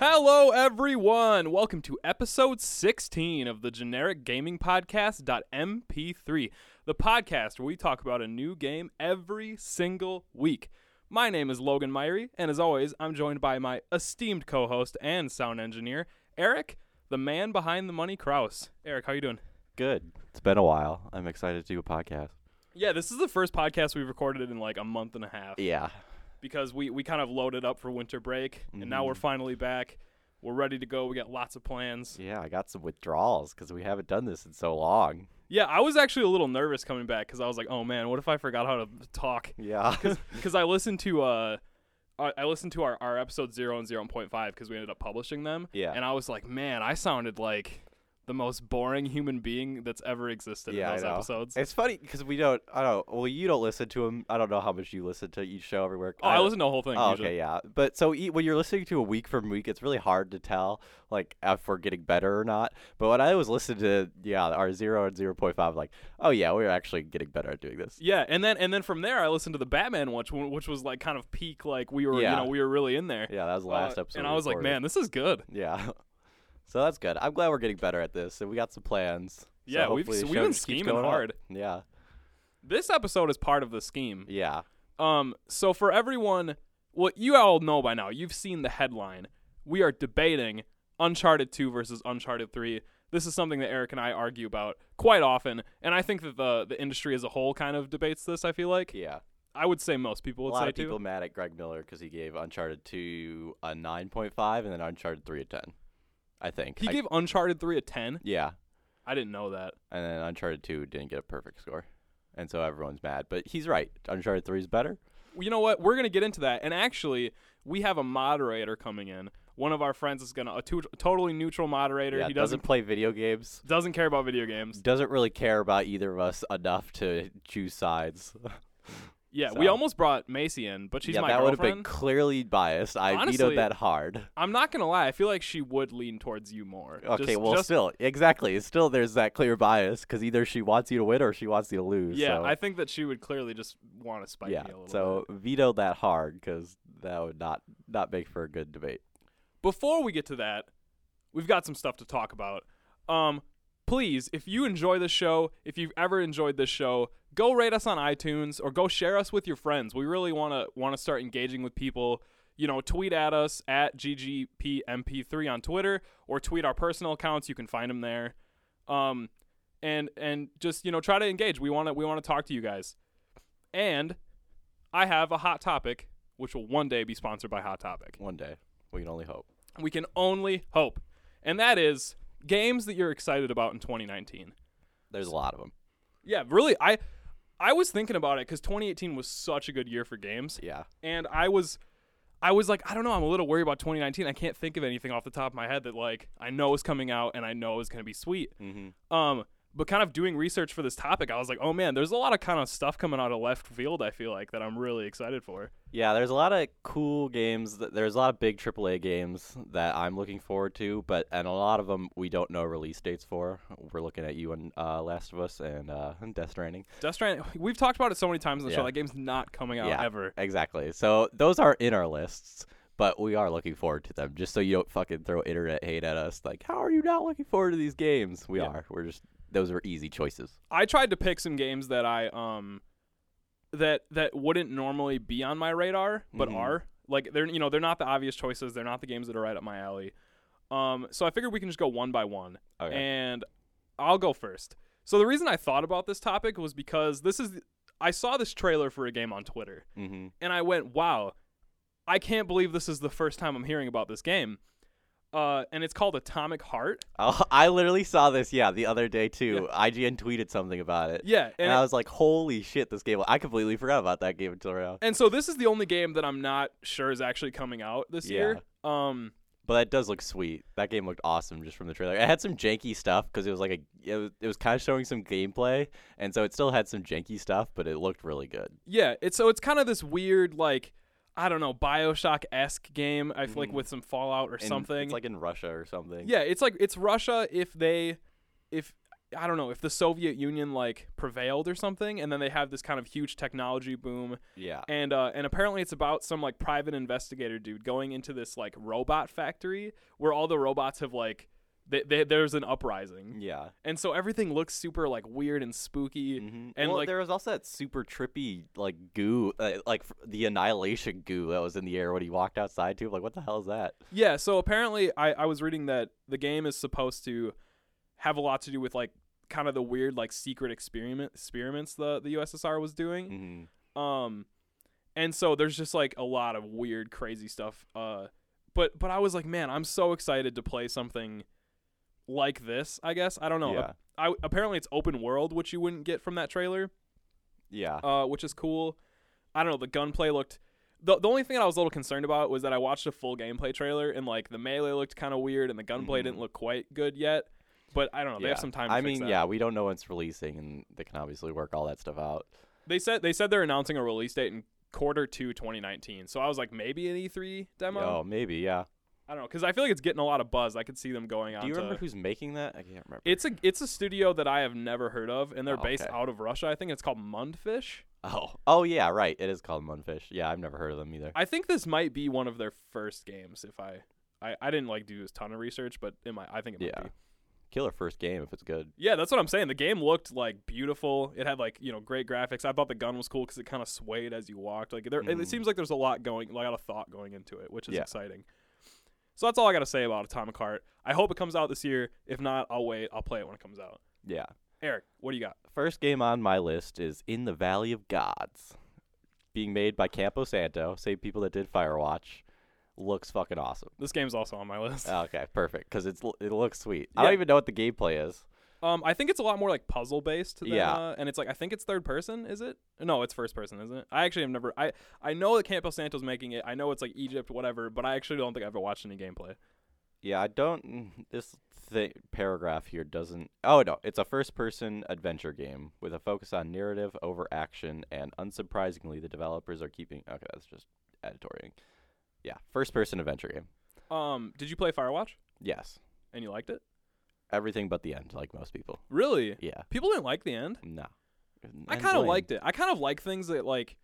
Hello, everyone. Welcome to episode 16 of the Generic Gaming Podcast MP3, the podcast where we talk about a new game every single week. My name is Logan Myrie, and as always, I'm joined by my esteemed co-host and sound engineer, Eric, the man behind the money, Kraus. Eric, how you doing? Good. It's been a while. I'm excited to do a podcast. Yeah, this is the first podcast we've recorded in like a month and a half. Yeah. Because we, we kind of loaded up for winter break and now we're Mhm. finally back. We're ready to go. We got lots of plans. Yeah, I got some withdrawals because we haven't done this in so long. Yeah, I was actually a little nervous coming back because I was like, oh man, what if I forgot how to talk? Yeah. Because I listened to uh, I I listened to our, our episode zero and zero point five because we ended up publishing them. Yeah. And I was like, man, I sounded like the most boring human being that's ever existed Yeah, I in those know. episodes. it's funny because we don't. I don't. Well, you don't listen to him. I don't know how much you listen to each show everywhere. oh, I listen to the whole thing. Oh, usually. okay, yeah. But so e- when you're listening to a week from week, it's really hard to tell like if we're getting better or not. But when I was listening to yeah our zero and zero point five, like oh yeah, we're actually getting better at doing this. Yeah, and then and then from there, I listened to the Batman which which was like kind of peak, like we were, Yeah. you know, we were really in there. Yeah, that was the Uh, last episode. and I was like, man, this is good. Yeah. So that's good. I'm glad we're getting better at this, and we got some plans. So Yeah, we've we've been scheming going up. hard. Yeah. This episode is part of the scheme. Yeah. Um, so for everyone, well, you all know by now. You've seen the headline. We are debating Uncharted 2 versus Uncharted 3. This is something that Eric and I argue about quite often, and I think that the the industry as a whole kind of debates this. I feel like Yeah. I would say most people A would lot say of people too. mad at Greg Miller because he gave Uncharted 2 a 9.5 and then Uncharted 3 a 10. I think. He I- gave Uncharted 3 a 10. Yeah. I didn't know that. And then Uncharted 2 didn't get a perfect score. And so everyone's mad. But he's right. Uncharted 3 is better. you know what? We're gonna get into that, and actually, we have a moderator coming in. One of our friends is gonna a to- totally neutral moderator. Yeah, he doesn't doesn't play video games. doesn't care about video games. Doesn't really care about either of us enough to choose sides. Yeah, we almost brought Macy in, but she's yeah, my that would have been clearly biased. I Honestly, vetoed that hard. I'm not gonna lie. I feel like she would lean towards you more. Okay, Just- well, just- still, exactly. Still, there's that clear bias because either she wants you to win or she wants you to lose. yeah, so, I think that she would clearly just want to spite yeah. me a little bit. So bit. veto that hard because that would not not make for a good debate. Before we get to that, we've got some stuff to talk about. Um, please, if you enjoy this show, if you've ever enjoyed this show, go rate us on iTunes or go share us with your friends. We really want to want to start engaging with people. You know, tweet at us at ggpmp3 on Twitter or tweet our personal accounts. You can find them there. Um, and and just you know try to engage. We want to we want to talk to you guys. And I have a hot topic, which will one day be sponsored by Hot Topic One day, we can only hope. we can only hope. And that is games that you're excited about in 2019. There's a lot of them. Yeah, really I I was thinking about it cuz 2018 was such a good year for games Yeah. and I was I was like I don't know, I'm a little worried about 2019. I can't think of anything off the top of my head that like I know is coming out and I know is going to be sweet. Mm-hmm. Um but kind of doing research for this topic, I was like, "Oh man, there's a lot of kind of stuff coming out of left field, I feel like that I'm really excited for." Yeah, there's a lot of cool games. There's a lot of big AAA games that I'm looking forward to, but and a lot of them we don't know release dates for. We're looking at you and uh, Last of Us and uh, and Death Stranding. Death Stranding, we've talked about it so many times on the show. That game's not coming out Yeah. ever. Exactly. So those are in our lists, but we are looking forward to them. Just so you don't fucking throw internet hate at us, like how are you not looking forward to these games? We Yeah. are. We're just those are easy choices. I tried to pick some games that I um that that wouldn't normally be on my radar, but Mhm. are like they're you know they're not the obvious choices. They're not the games that are right up my alley. Um, so I figured we can just go one by one, Okay. and I'll go first. So the reason I thought about this topic was because this is I saw this trailer for a game on Twitter, mm-hmm. and I went, "Wow, I can't believe this is the first time I'm hearing about this game." Uh, and it's called Atomic Heart. Oh, I literally saw this, yeah, the other day too. IGN tweeted something about it. Yeah, And, and I was like, holy shit, this game. I completely forgot about that game until now. And so this is the only game that I'm not sure is actually coming out this year. Um, But that does look sweet. That game looked awesome just from the trailer. It had some janky stuff because it was like a it was, it was kind of showing some gameplay, and so it still had some janky stuff, but it looked really good. yeah, it's so it's kind of this weird like I don't know Bioshock esque game. I feel like Mhm. with some Fallout or And something. It's like in Russia or something. yeah, it's like it's Russia if they if I don't know if the Soviet Union like prevailed or something, and then they have this kind of huge technology boom, Yeah. and uh, and apparently it's about some like private investigator dude going into this like robot factory where all the robots have like they, they, there's an uprising, Yeah. and so everything looks super like weird and spooky. hmm And, well, like- there was also that super trippy like goo, uh, like the annihilation goo that was in the air when he walked outside too. Like, what the hell is that? Yeah, so apparently I, I was reading that the game is supposed to have a lot to do with like kind of the weird like secret experiment experiments the the USSR was doing. hmm Um and so there's just like a lot of weird crazy stuff. Uh but but I was like, man, I'm so excited to play something like this, I guess. I don't know. Yeah. I, apparently it's open world, which you wouldn't get from that trailer, Yeah. uh, which is cool. I don't know. The gunplay looked. The, the only thing that I was a little concerned about was that I watched a full gameplay trailer and like the melee looked kind of weird and the gunplay Mhm. didn't look quite good yet. But I don't know. They have some time. To I mean, yeah, we don't know when it's releasing, and they can obviously work all that stuff out. They said they said they're announcing a release date in quarter two 2019. So I was like, maybe an E3 demo. Oh, maybe, yeah. I don't know because I feel like it's getting a lot of buzz. I could see them going on. Do you to, remember who's making that? I can't remember. It's a it's a studio that I have never heard of, and they're Oh, based okay. out of Russia. I think it's called Mundfish. oh, oh yeah, right. It is called Mundfish. Yeah, I've never heard of them either. I think this might be one of their first games. If I, I, I didn't like do a ton of research, but it might. I think it might Yeah. be. Killer first game if it's good. Yeah, that's what I'm saying. The game looked like beautiful. It had like you know great graphics. I thought the gun was cool because it kind of swayed as you walked. Like there, it, Mhm. it seems like there's a lot going, a lot of thought going into it, which is Yeah. exciting. So that's all I got to say about Atomic Heart. I hope it comes out this year. If not, I'll wait. I'll play it when it comes out. Yeah. Eric, what do you got? First game on my list is In the Valley of Gods, being made by Campo Santo, same people that did Firewatch. Looks fucking awesome. This game's also on my list. Okay, perfect. Because it's it looks sweet. I don't even know what the gameplay is. Um, I think it's a lot more like puzzle based. Than, Yeah. uh, and it's like I think it's third person. Is it? No, it's first person, isn't it? I actually have never. I I know that Campo Santo's making it. I know it's like Egypt, whatever. But I actually don't think I've ever watched any gameplay. Yeah, I don't. mm, This th- paragraph here doesn't. Oh no, it's a first-person adventure game with a focus on narrative over action, and unsurprisingly, the developers are keeping. Okay, that's just editorial. Yeah, first-person adventure game. Um, did you play Firewatch Yes, and you liked it? Everything but the end, like most people. Really? Yeah, People didn't like the end. no. I kind of liked it. I kind of like things that like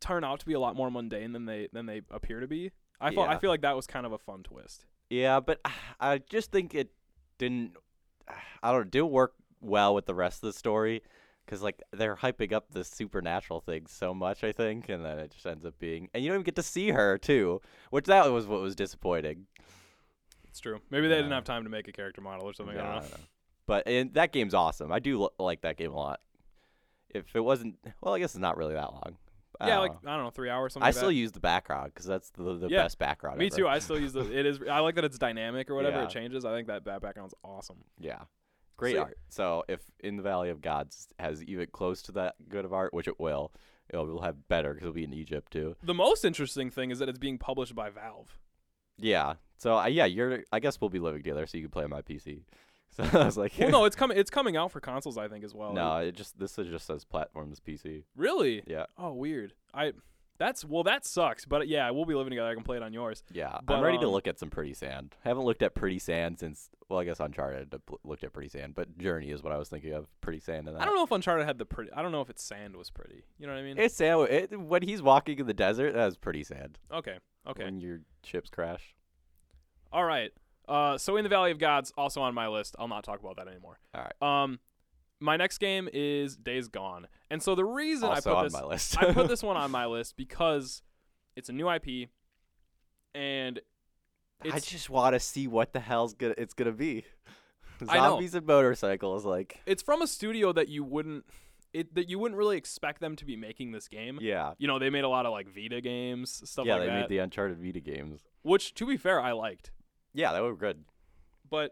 turn out to be a lot more mundane than they than they appear to be. I feel I feel like that was kind of a fun twist. Yeah, but I just think it didn't. I don't know, didn't work well with the rest of the story because like they're hyping up the supernatural thing so much, I think, and then it just ends up being, and you don't even get to see her too, which that was what was disappointing. It's true. Maybe they didn't have time to make a character model or something. Yeah, I I don't know. don't know. But and that game's awesome. I do l- like that game a lot. If it wasn't, well, I guess it's not really that long. I Yeah, like know. I don't know, three hours. Something I like still that. use the background because that's the the Yeah, best background. Me ever. too. I still use the. It is. I like that it's dynamic or whatever. Yeah. It changes. I think that that background's awesome. Yeah. Great So- art. So if In the Valley of Gods has even close to that good of art, which it will, it will have better because it'll be in Egypt too. The most interesting thing is that it's being published by Valve. Yeah. So uh, yeah, you're. I guess we'll be living together, so you can play on my PC. So I was like, Well, no, it's coming. It's coming out for consoles, I think, as well. no, it just this is just says platforms PC. Really? Yeah. Oh, weird. I. That's well, that sucks. But yeah, we'll be living together. I can play it on yours. Yeah, But, I'm ready to um, look at some Pretty Sand. I haven't looked at Pretty Sand since. Well, I guess Uncharted looked at Pretty Sand, but Journey is what I was thinking of. Pretty Sand and that. I don't know if Uncharted had the pretty. I don't know if its sand was pretty. You know what I mean? It's sand. It, when he's walking in the desert, that was pretty sand. okay. Okay. When your ships crash. All right. Uh, so in the Valley of Gods, also on my list. I'll not talk about that anymore. All right. Um, my next game is Days Gone, and so the reason Also I put on this my list. I put this one on my list because it's a new IP, and I just want to see what the hell's gonna it's gonna be. Zombies and motorcycles, like it's from a studio that you wouldn't it that you wouldn't really expect them to be making this game. yeah, You know, they made a lot of like Vita games, stuff yeah. like they made the Uncharted Vita games. which, to be fair, I liked. Yeah, they were good. But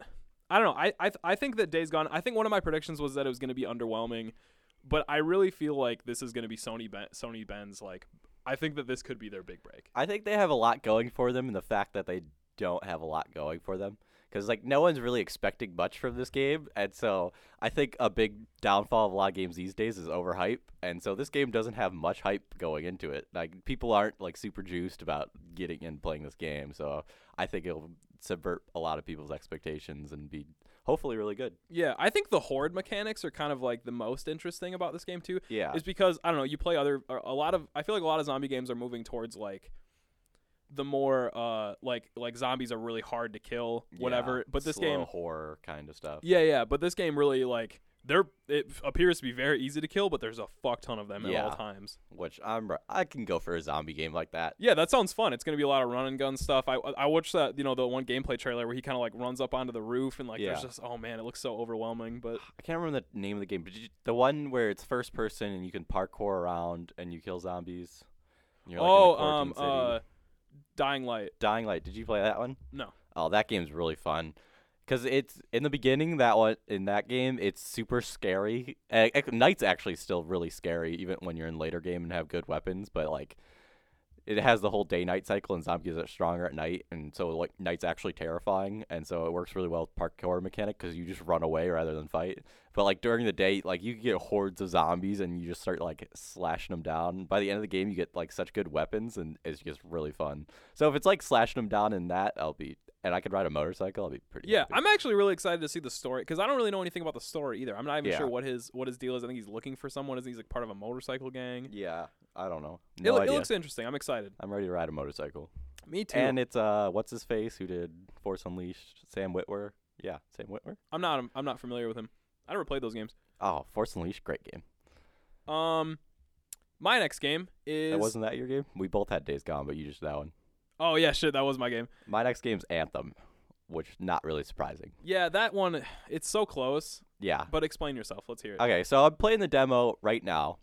I don't know. I I, th- I think that Days Gone. I think one of my predictions was that it was going to be underwhelming, but I really feel like this is going to be Sony ben- Sony Bend's like. I think that this could be their big break. I think they have a lot going for them, and the fact that they don't have a lot going for them, because like no one's really expecting much from this game, and so I think a big downfall of a lot of games these days is overhype, and so this game doesn't have much hype going into it. Like people aren't like super juiced about getting and playing this game, so I think it'll subvert a lot of people's expectations and be hopefully really good. Yeah, I think the horde mechanics are kind of like the most interesting about this game too. Yeah. Is because I don't know, you play other a lot of I feel like a lot of zombie games are moving towards like the more uh like like zombies are really hard to kill, whatever. Yeah, but this game horror kind of stuff. Yeah, yeah, but this game really like they're it appears to be very easy to kill, but there's a fuck ton of them at all Yeah. times. Which I'm I can go for a zombie game like that. Yeah, that sounds fun. It's gonna be a lot of run and gun stuff. I I watched that you know the one gameplay trailer where he kind of like runs up onto the roof and like there's just oh man, it looks so overwhelming. But I can't remember the name of the game, but did you, the one where it's first person and you can parkour around and you kill zombies. and You're like in a oh quarantine um city. uh, Dying Light. Dying Light. Did you play that one? No. Oh, that game's really fun. Cause it's in the beginning that one in that game it's super scary. Night's actually still really scary even when you're in later game and have good weapons, but like it has the whole day night cycle and zombies are stronger at night and so like night's actually terrifying and so it works really well with parkour mechanic because you just run away rather than fight but like during the day like you get hordes of zombies and you just start like slashing them down by the end of the game you get like such good weapons and it's just really fun so if it's like slashing them down in that i'll be and i could ride a motorcycle i'll be pretty Yeah, happy. I'm actually really excited to see the story because I don't really know anything about the story either. I'm not even Yeah. sure what his what his deal is. I think he's looking for someone. Isn't he's like part of a motorcycle gang? yeah i don't know It, no loo- it looks interesting. I'm excited. i'm ready to ride a motorcycle Me too. and it's uh what's his face who did force unleashed sam witwer yeah sam witwer I'm not I'm not familiar with him. I never played those games. oh force unleashed great game Um, my next game is. That wasn't that your game? We both had Days Gone, but you just that one. Oh yeah, shit, that was my game. My next game's Anthem, which not really surprising. Yeah, that one. It's so close. Yeah. But explain yourself. Let's hear it. Okay, so I'm playing the demo right now,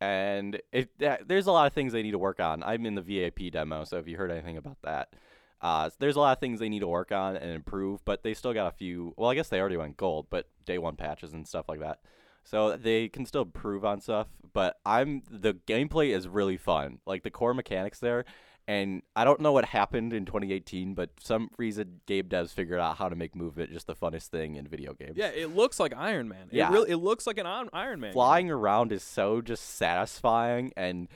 and it there's a lot of things they need to work on. I'm in the VIP demo, so if you heard anything about that, uh, there's a lot of things they need to work on and improve. But they still got a few. Well, I guess they already went gold, but day one patches and stuff like that. So they can still improve on stuff, but I'm the gameplay is really fun. Like the core mechanics there, and I don't know what happened in 2018, but some reason game devs figured out how to make movement just the funnest thing in video games. Yeah, it looks like Iron Man. Yeah. It really it looks like an Iron Man. game. flying around is so just satisfying and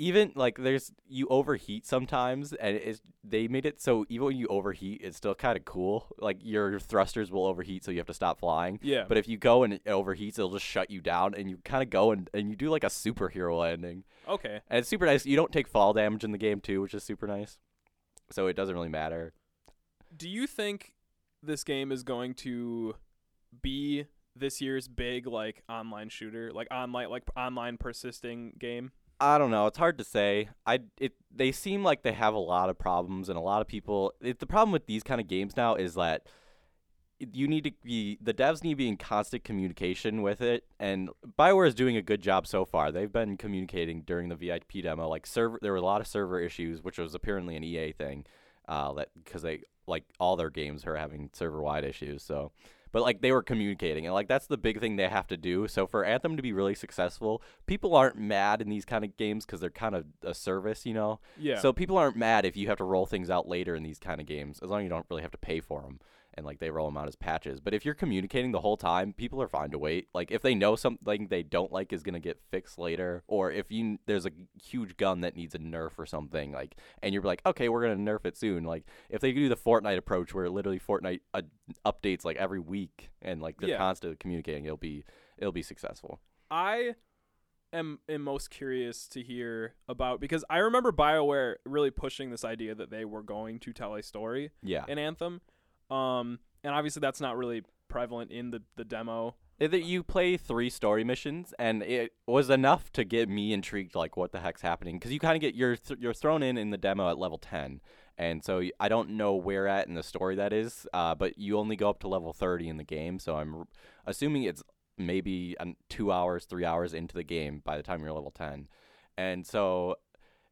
even like there's you overheat sometimes and it's they made it so even when you overheat it's still kind of cool like your thrusters will overheat so you have to stop flying Yeah. but if you go and it overheats it'll just shut you down and you kind of go and, and you do like a superhero landing okay. and it's super nice you don't take fall damage in the game too which is super nice so it doesn't really matter Do you think this game is going to be this year's big like online shooter, like online like online persisting game? I don't know. It's hard to say. I it they seem like they have a lot of problems and a lot of people. It, the problem with these kind of games now is that you need to be the devs need to be in constant communication with it and Bioware is doing a good job so far. They've been communicating during the VIP demo like server there were a lot of server issues which was apparently an EA thing uh that cuz they like all their games are having server wide issues. So but like they were communicating and like that's the big thing they have to do. So for anthem to be really successful people aren't mad in these kind of games because they're kind of a service you know? Yeah. so people aren't mad if you have to roll things out later in these kind of games as long as you don't really have to pay for them and like they roll them out as patches but if you're communicating the whole time people are fine to wait like if they know something they don't like is going to get fixed later or if you there's a huge gun that needs a nerf or something like and you're like okay we're going to nerf it soon like if they do the Fortnite approach where literally Fortnite uh, updates like every week and like they're Yeah. constantly communicating it'll be it'll be successful I am am most curious to hear about because I remember BioWare really pushing this idea that they were going to tell a story yeah in Anthem. Um and obviously that's not really prevalent in the the demo. That you play three story missions and it was enough to get me intrigued like what the heck's happening? Because you kind of get you're th- you're thrown in in the demo at level 10 and so I don't know where at in the story that is uh, but you only go up to level 30 in the game. So i'm r- assuming it's maybe two hours three hours into the game by the time you're level 10 and so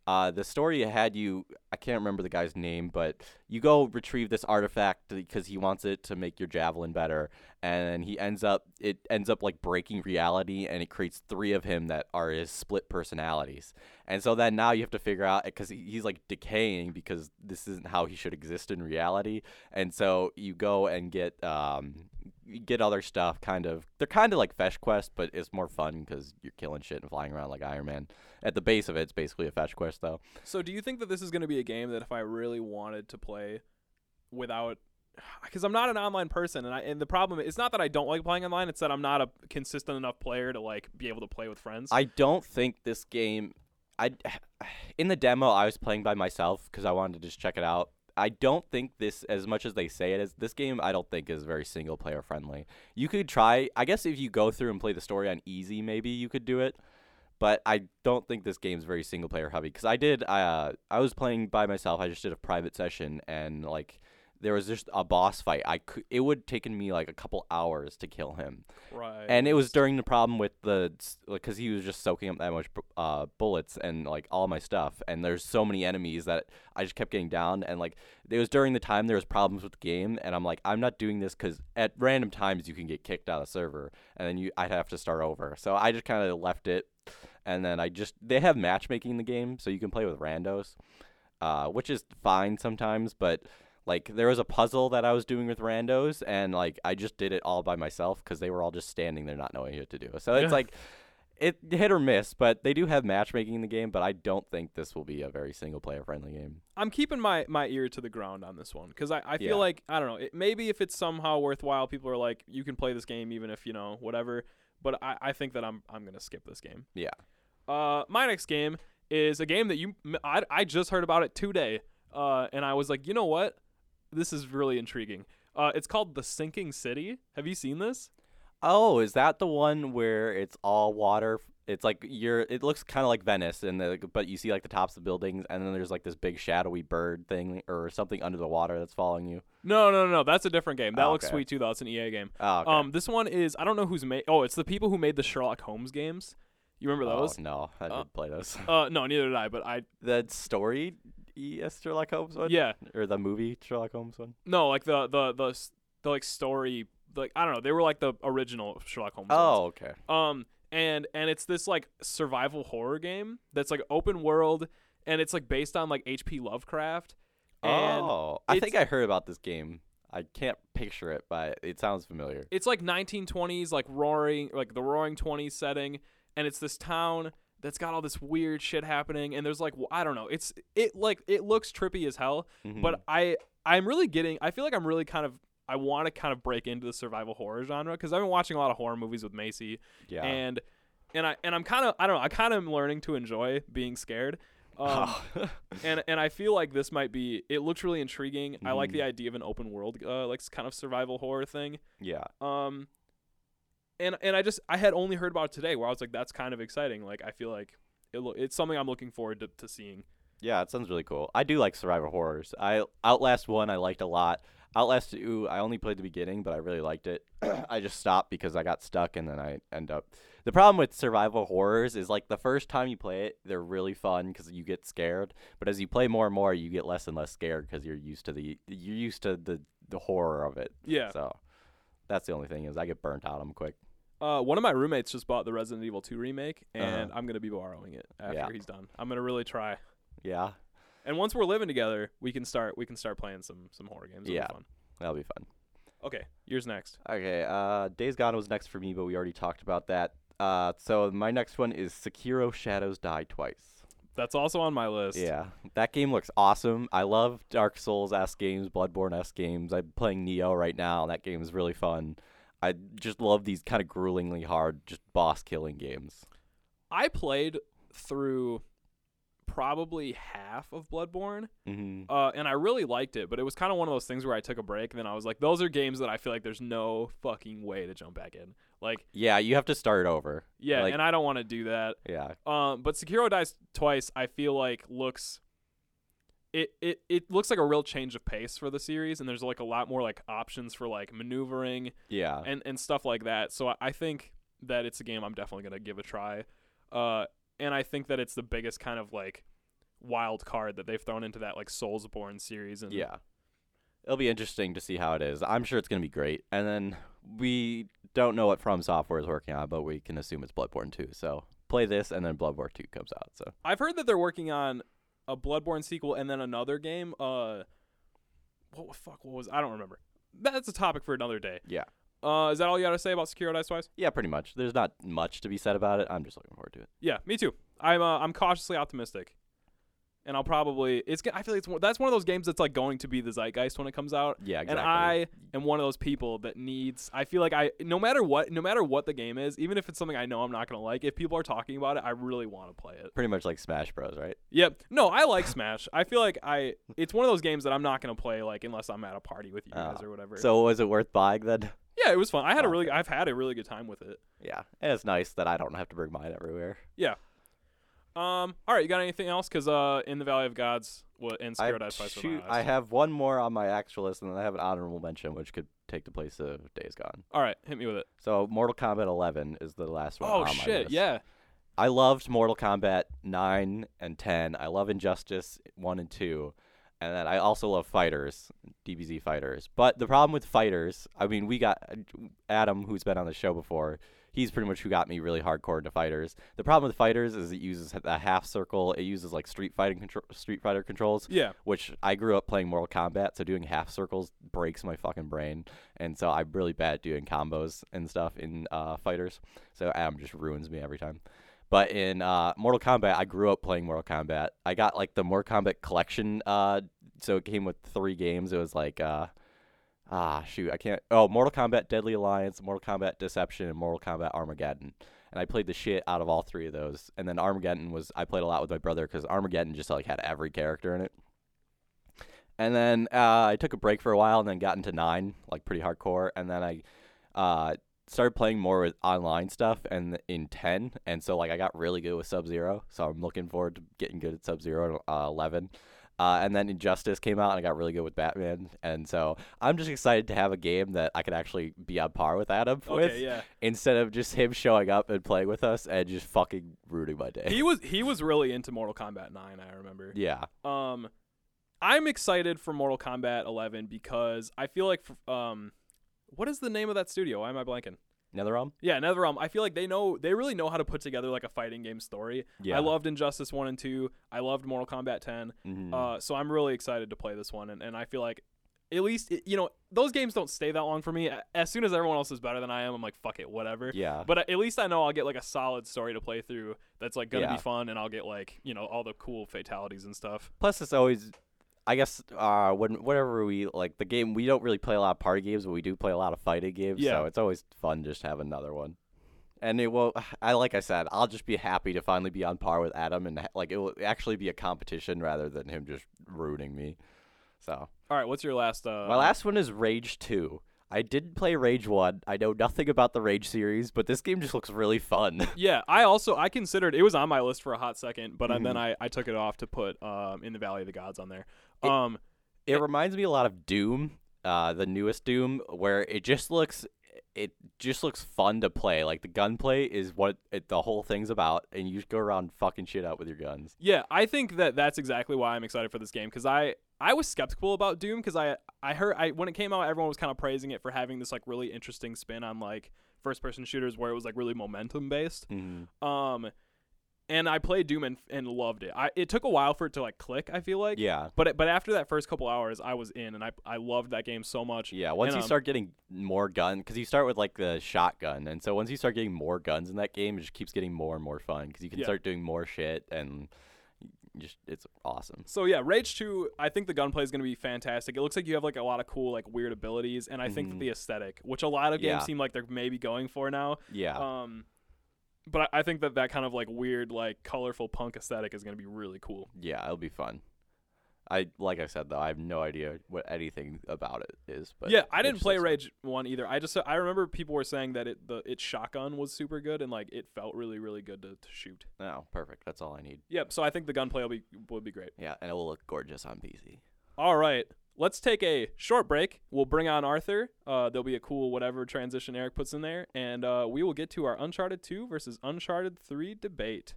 uh, the story had you i can't remember the guy's name but you go retrieve this artifact because he wants it to make your javelin better and he ends up it ends up like breaking reality and it creates three of him that are his split personalities. And so then now you have to figure out because he's like decaying because this isn't how he should exist in reality. And so you go and get um you get other stuff kind of they're kind of like fetch quest but it's more fun because you're killing shit and flying around like iron man at the base of it it's basically a fetch quest though So do you think that this is going to be a game that if I really wanted to play without because I'm not an online person, and I and the problem is not that I don't like playing online. It's that I'm not a consistent enough player to like be able to play with friends. I don't think this game. I in the demo I was playing by myself because I wanted to just check it out. I don't think this, as much as they say it is, this game I don't think is very single player friendly. You could try, I guess, if you go through and play the story on easy, maybe you could do it. But I don't think this game's very single player heavy because I did, uh, I was playing by myself. I just did a private session and like there was just a boss fight. I could, it would have taken me like a couple hours to kill him, right. and it was during the problem with the because he was just soaking up that much uh, bullets and like all my stuff. And there's so many enemies that I just kept getting down. And like it was during the time there was problems with the game, and I'm like, I'm not doing this because at random times you can get kicked out of the server, and then you I'd have to start over. So I just kind of left it, and then I just they have matchmaking in the game, so you can play with randos, uh, which is fine sometimes, but like there was a puzzle that I was doing with randos, and like I just did it all by myself because they were all just standing there not knowing what to do. So it's like it hit or miss, but they do have matchmaking in the game. But I don't think this will be a very single player friendly game. I'm keeping my, my ear to the ground on this one because I, I feel Yeah. like I don't know it, maybe if it's somehow worthwhile people are like you can play this game even if you know whatever but I, I think that I'm I'm gonna skip this game. Yeah. Uh, my next game is a game that you I, I just heard about it today uh, and I was like you know what this is really intriguing. Uh, it's called The Sinking City. Have you seen this? Oh, is that the one where it's all water? It's like you're. It looks kind of like Venice, and the, but you see like the tops of buildings, and then there's like this big shadowy bird thing or something under the water that's following you. No, no, no, no. That's a different game. That Oh, looks okay. sweet too. Though it's an EA game. Oh, okay. Um, this one is I don't know who's made. Oh, it's the people who made the Sherlock Holmes games. You remember Oh, those? no, I Uh, didn't play those. Uh, no, neither did I. But I the story ES Sherlock Holmes one? yeah Or the movie Sherlock Holmes one? no like the the the the like story like I don't know they were like the original Sherlock Holmes. ones. Oh, okay. Um, and and it's this like survival horror game that's like open world, and it's like based on like H.P. Lovecraft. And oh, I think I heard about this game. I can't picture it, but it sounds familiar. it's like 1920s, like roaring, like the Roaring Twenties setting, and it's this town that's got all this weird shit happening, and there's like I don't know, it's it like it looks trippy as hell, Mhm. but I I'm really getting, I feel like I'm really kind of I want to kind of break into the survival horror genre because I've been watching a lot of horror movies with Macy, yeah. and and I and I'm kind of I don't know I kind of am learning to enjoy being scared. Um, and and I feel like this might be. It looks really intriguing. I like the idea of an open world, uh, like kind of survival horror thing. yeah. Um, and and I just I had only heard about it today, where I was like, that's kind of exciting. Like I feel like it lo- it's something I'm looking forward to, to seeing. Yeah, it sounds really cool. I do like survival horrors. I Outlast one I liked a lot. Outlast two I only played the beginning, but I really liked it. I just stopped because I got stuck, and then I end up. The problem with survival horrors is like the first time you play it, they're really fun because you get scared. But as you play more and more, you get less and less scared because you're used to the you're used to the the horror of it. Yeah. So that's the only thing is I get burnt out. I'm quick. Uh, one of my roommates just bought the Resident Evil 2 remake, and Uh-huh. I'm gonna be borrowing it after Yeah. he's done. I'm gonna really try. Yeah, And once we're living together, we can start we can start playing some some horror games. Be Yeah. fun. that'll be fun. Okay, yours next. Okay, uh, Days Gone was next for me, but we already talked about that. Uh, so my next one is Sekiro: Shadows Die Twice. That's also on my list. Yeah, that game looks awesome. I love Dark Souls s games, Bloodborne s games. I'm playing Nioh right now, and that game is really fun. I just love these kind of gruelingly hard, just boss killing games. I played through probably half of Bloodborne, hmm uh, and I really liked it. But it was kind of one of those things where I took a break, and then I was like, those are games that I feel like there's no fucking way to jump back in. Like, Yeah, you have to start over. yeah, Like- and I don't want to do that. Yeah, Um, but Sekiro Dies Twice, I feel like looks. It, it, it looks like a real change of pace for the series, and there's like a lot more like options for like maneuvering yeah, and and stuff like that. So I, I think that it's a game I'm definitely gonna give a try. Uh, and I think that it's the biggest kind of like wild card that they've thrown into that like Soulsborne series. And yeah. It'll be interesting to see how it is. I'm sure it's gonna be great. And then we don't know what From Software is working on, but we can assume it's Bloodborne 2. So play this, and then Bloodborne 2 comes out. So I've heard that they're working on a Bloodborne sequel and then another game. Uh, what the fuck? What was I don't remember. That's a topic for another day. yeah, Uh, is that all you got to say about Sekiro Dice Twice? yeah, pretty much. There's not much to be said about it. I'm just looking forward to it. Yeah, me too. I'm uh, I'm cautiously optimistic. And I'll probably it's. I feel like it's that's one of those games that's like going to be the zeitgeist when it comes out. Yeah, exactly. And. I am one of those people that needs. I feel like I no matter what, no matter what the game is, even if it's something I know I'm not gonna like, if people are talking about it, I really want to play it. Pretty much like Smash Bros, right? Yep. No, I like Smash. I feel like I. It's one of those games that I'm not gonna play like unless I'm at a party with you ah. guys Oh. or whatever. So was it worth buying then? yeah, it was fun. I had a Oh, really. I've had a really good time with it. Yeah, and it's nice that I don't have to bring mine everywhere. Yeah. Um. All right. You got anything else? Cause uh, in the Valley of Gods, what and I Spirit have, Ice Spice two- I have one more on my actual list, and then I have an honorable mention, which could take the place of Days Gone. All right. Hit me with it. So Mortal Kombat 11 is the last one. Oh on shit. Yeah. I loved Mortal Kombat 9 and 10. I love Injustice 1 and 2. And then I also love Fighters, DBZ Fighters. But the problem with Fighters, I mean, we got Adam, who's been on the show before. He's pretty much who got me really hardcore into Fighters. The problem with Fighters is it uses a half circle. It uses like Street Fighting contro- Street Fighter controls, Yeah. which I grew up playing Mortal Kombat, so doing half circles breaks my fucking brain. And so I'm really bad at doing combos and stuff in uh, Fighters. So Adam just ruins me every time. But in uh, Mortal Kombat, I grew up playing Mortal Kombat. I got like the Mortal Kombat collection. Uh, so it came with three games. It was like, uh, ah, shoot, I can't. Oh, Mortal Kombat Deadly Alliance, Mortal Kombat Deception, and Mortal Kombat Armageddon. And I played the shit out of all three of those. And then Armageddon was I played a lot with my brother because Armageddon just like had every character in it. And then uh, I took a break for a while and then got into nine, like pretty hardcore. And then I uh, started playing more with online stuff and in 10 and so like i got really good with sub zero so i'm looking forward to getting good at sub zero uh, 11 uh, and then injustice came out and i got really good with batman and so i'm just excited to have a game that i could actually be on par with adam with Yeah. instead of just him showing up and playing with us and just fucking ruining my day He was he was really into Mortal Kombat 9. I remember. yeah Um, I'm excited for Mortal Kombat 11 because I feel like um, what is the name of that studio? Why am I blanking? Netherrealm Yeah, NetherRealm. I feel like they know they really know how to put together like a fighting game story. yeah I loved Injustice 1 and 2. I loved Mortal Kombat 10. Mhm. Uh, so I'm really excited to play this one, and, and I feel like at least you know those games don't stay that long for me. As soon as everyone else is better than I am, I'm like fuck it, whatever. yeah But at least I know I'll get like a solid story to play through that's like gonna Yeah. be fun, and I'll get like you know all the cool fatalities and stuff. Plus, it's always, I guess, uh, when whenever we like the game, we don't really play a lot of party games, but we do play a lot of fighting games. Yeah. So it's always fun just to have another one. And it will, I like I said, I'll just be happy to finally be on par with Adam, and ha- like it will actually be a competition rather than him just ruining me. So All right, what's your last? Uh, my last one is Rage Two. I didn't play Rage One. I know nothing about the Rage series, but this game just looks really fun. Yeah, I also I considered it was on my list for a hot second, but uh then. I, I took it off to put um in the Valley of the Gods on there. It- Um, It reminds me a lot of Doom, uh, the newest Doom, where it just looks it just looks fun to play. Like the gunplay is what it, the whole thing's about, and you just go around fucking shit up with your guns. yeah, I think that that's exactly why I'm excited for this game because I I was skeptical about Doom because I I heard I when it came out everyone was kind of praising it for having this like really interesting spin on like first person shooters where it was like really momentum based. Mm-hmm. Um, and I played Doom and, and loved it. I it took a while for it to like click. I feel like. Yeah, But but after that first couple hours, I was in, and I I loved that game so much. yeah. Once And, you um, start getting more gun, because you start with like the shotgun, and so once you start getting more guns in that game, it just keeps getting more and more fun because you can Yeah. start doing more shit, and just it's awesome. So yeah, Rage Two. I think the gunplay is going to be fantastic. It looks like you have like a lot of cool like weird abilities, and I think that Mhm. the aesthetic, which a lot of games Yeah. seem like they're maybe going for now. Yeah, Um, but I, I think that that kind of like weird like colorful punk aesthetic is going to be really cool. yeah. It'll be fun. I like I said though, I have no idea what anything about it is. But yeah, I didn't play. Rage One either. I just I remember people were saying that it the its shotgun was super good and like it felt really really good to, to shoot. No, perfect. That's all I need. Yep. So I think the gunplay will be will be great. Yeah, and it will look gorgeous on PC. All right. Let's take a short break. We'll bring on Arthur. Uh, there'll be a cool whatever transition Eric puts in there, and uh, we will get to our Uncharted 2 versus Uncharted 3 debate.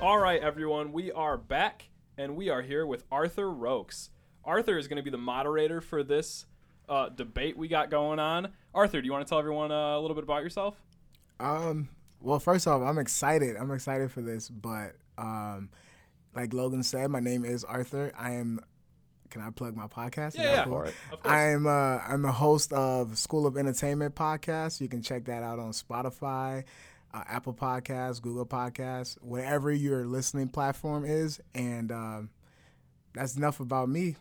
All right, everyone, we are back, and we are here with Arthur Rokes. Arthur is going to be the moderator for this uh, debate we got going on. Arthur, do you want to tell everyone uh, a little bit about yourself? Um. Well, first off, I'm excited. I'm excited for this, but um, like Logan said, my name is Arthur. I am. Can I plug my podcast? Yeah, yeah. cool? For. Of course. I'm uh, I'm the host of School of Entertainment podcast. You can check that out on Spotify, uh, Apple Podcasts, Google Podcasts, whatever your listening platform is. And um, that's enough about me.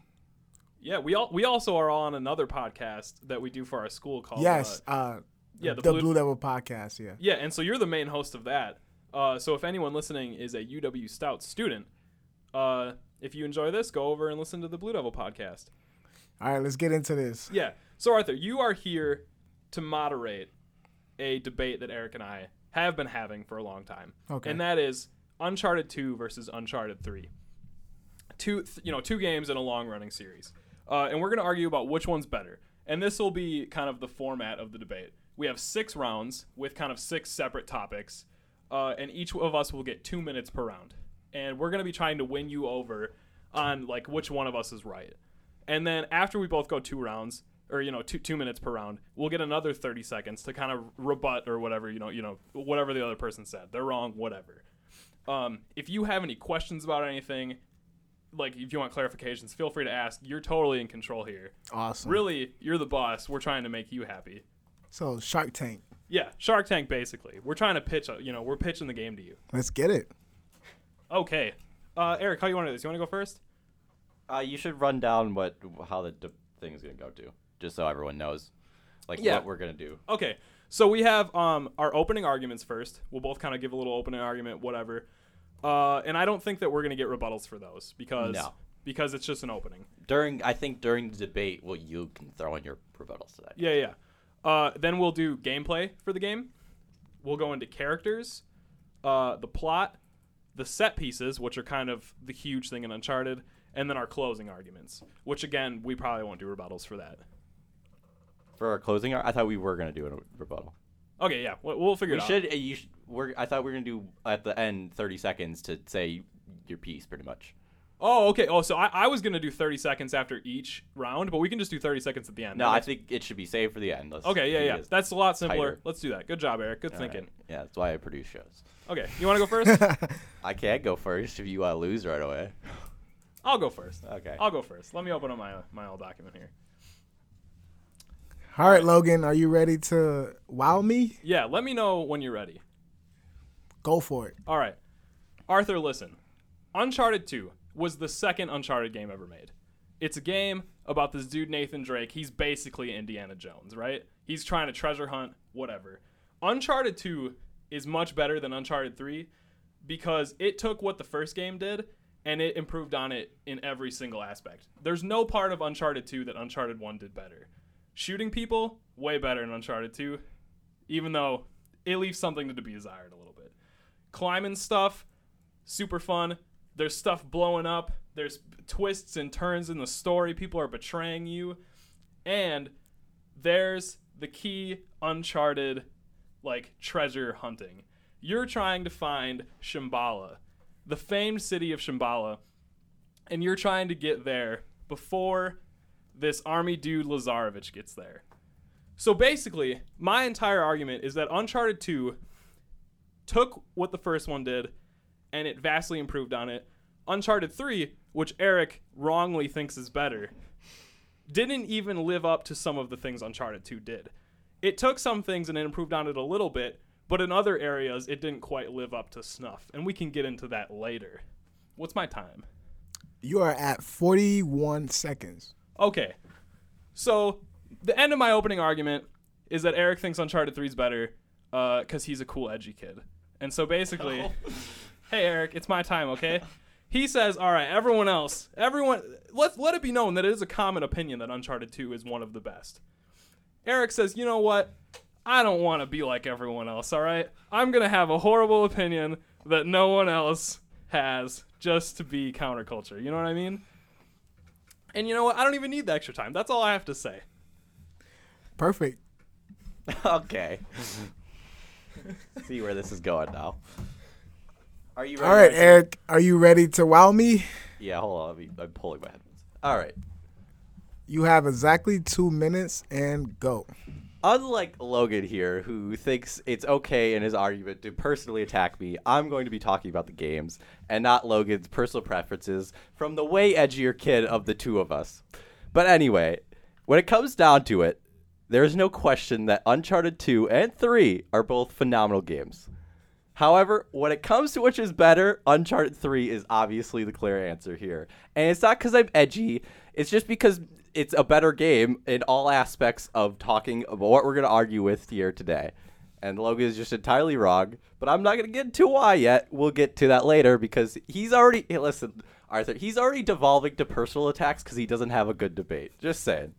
yeah, we all we also are on another podcast that we do for our school called yes, uh, uh, yeah, the, the Blue, Blue- Devil podcast. Yeah. Yeah, and so you're the main host of that. Uh, so if anyone listening is a UW Stout student, uh, if you enjoy this, go over and listen to the Blue Devil podcast. All right, let's get into this. Yeah. So Arthur, you are here to moderate a debate that Eric and I have been having for a long time, Okay. and that is Uncharted 2 versus Uncharted 3. Two, th- you know, two games in a long-running series, uh, and we're going to argue about which one's better. And this will be kind of the format of the debate. We have six rounds with kind of six separate topics, uh, and each of us will get two minutes per round. And we're going to be trying to win you over on like which one of us is right. And then after we both go two rounds, or you know, two two minutes per round, we'll get another thirty seconds to kind of rebut or whatever you know, you know, whatever the other person said. They're wrong, whatever. Um, if you have any questions about anything, like if you want clarifications, feel free to ask. You're totally in control here. Awesome. Really, you're the boss. We're trying to make you happy. So Shark Tank. Yeah, Shark Tank basically. We're trying to pitch, a, you know, we're pitching the game to you. Let's get it. Okay. Uh, Eric, how you want to do this? You want to go first? Uh, you should run down what how the d- thing is gonna go to, just so everyone knows, like Yeah. what we're gonna do. Okay. So we have um, our opening arguments first. We'll both kind of give a little opening argument, whatever. Uh, and I don't think that we're gonna get rebuttals for those because No. because it's just an opening. During, I think during the debate, well, you can throw in your rebuttals to that. Yeah, yeah. Uh, then we'll do gameplay for the game. We'll go into characters, uh, the plot, the set pieces, which are kind of the huge thing in Uncharted, and then our closing arguments, which again we probably won't do rebuttals for that. For our closing, I thought we were gonna do a rebuttal. Okay, yeah, we'll, we'll figure We it out. should. uh, You should. We're. I thought we were gonna do at the end thirty seconds to say your piece, pretty much. Oh, okay. Oh, so I, I was gonna do 30 seconds after each round, but we can just do 30 seconds at the end. No, I think it should be saved for the end. Let's Okay, yeah, yeah. That's a lot simpler. tighter. Let's do that. Good job, Eric. Good all right. thinking. Yeah, that's why I produce shows. Okay, you want to go first? I can't go first if you uh, lose right away. I'll go first. Okay. I'll go first. Let me open up my my old document here. All right, Logan, are you ready to wow me? Yeah, let me know when you're ready. Go for it. All right. Arthur, listen. Uncharted 2 was the second Uncharted game ever made. It's a game about this dude, Nathan Drake. He's basically Indiana Jones, right? He's trying to treasure hunt, whatever. Uncharted 2 is much better than Uncharted 3 because it took what the first game did and it improved on it in every single aspect. There's no part of Uncharted 2 that Uncharted 1 did better. Shooting people, way better in Uncharted 2, even though it leaves something to be desired a little bit. Climbing stuff super fun. There's stuff blowing up. There's twists and turns in the story. People are betraying you. And there's the key uncharted like treasure hunting. You're trying to find shambhala the famed city of shambhala and you're trying to get there before this army dude lazarevic gets there so basically my entire argument is that uncharted 2 took what the first one did and it vastly improved on it. Uncharted 3, which Eric wrongly thinks is better, didn't even live up to some of the things Uncharted 2 did. It took some things and it improved on it a little bit, but in other areas it didn't quite live up to snuff. And we can get into that later. What's my time? You are at 41 seconds. Okay. So, the end of my opening argument is that Eric thinks Uncharted 3 is better uh, because he's a cool, edgy kid. And so basically, oh. hey, Eric, it's my time, okay? He says, all right, everyone else, everyone, let, let it be known that it is a common opinion that Uncharted 2 is one of the best. Eric says, you know what? I don't want to be like everyone else, all right? I'm going to have a horrible opinion that no one else has just to be counterculture. You know what I mean? And you know what? I don't even need the extra time. That's all I have to say. Perfect. okay. See where this is going now. Are you ready? All right, Archie? Eric, are you ready to wow me? Yeah, hold on. I'm pulling my headphones. All right. You have exactly two minutes and go. Unlike Logan here, who thinks it's okay in his argument to personally attack me, I'm going to be talking about the games and not Logan's personal preferences from the way edgier kid of the two of us. But anyway, when it comes down to it, there is no question that Uncharted 2 and 3 are both phenomenal games. However, when it comes to which is better, Uncharted 3 is obviously the clear answer here. And it's not because I'm edgy, it's just because it's a better game in all aspects of talking about what we're going to argue with here today. And Logan is just entirely wrong, but I'm not going to get into why yet. We'll get to that later because he's already. Hey, listen, Arthur, he's already devolving to personal attacks because he doesn't have a good debate. Just saying.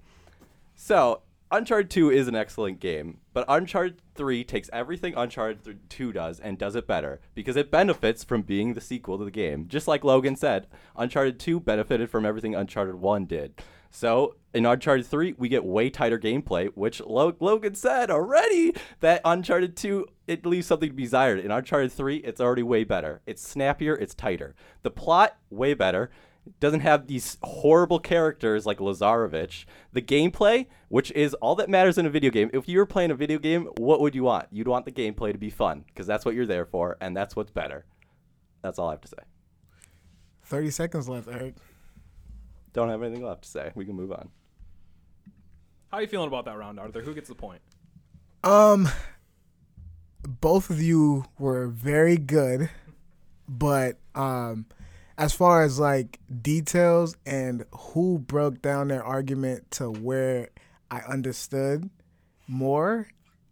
So, Uncharted 2 is an excellent game, but Uncharted 3 takes everything Uncharted 2 does and does it better because it benefits from being the sequel to the game. Just like Logan said, Uncharted 2 benefited from everything Uncharted 1 did. So, in Uncharted 3, we get way tighter gameplay, which Lo- Logan said already that Uncharted 2 it leaves something to be desired. In Uncharted 3, it's already way better. It's snappier, it's tighter. The plot way better doesn't have these horrible characters like Lazarevic. The gameplay, which is all that matters in a video game. If you were playing a video game, what would you want? You'd want the gameplay to be fun because that's what you're there for, and that's what's better. That's all I have to say. 30 seconds left, Eric. Don't have anything left to say. We can move on. How are you feeling about that round, Arthur? Who gets the point? Um, both of you were very good, but um, as far as like details and who broke down their argument to where I understood more,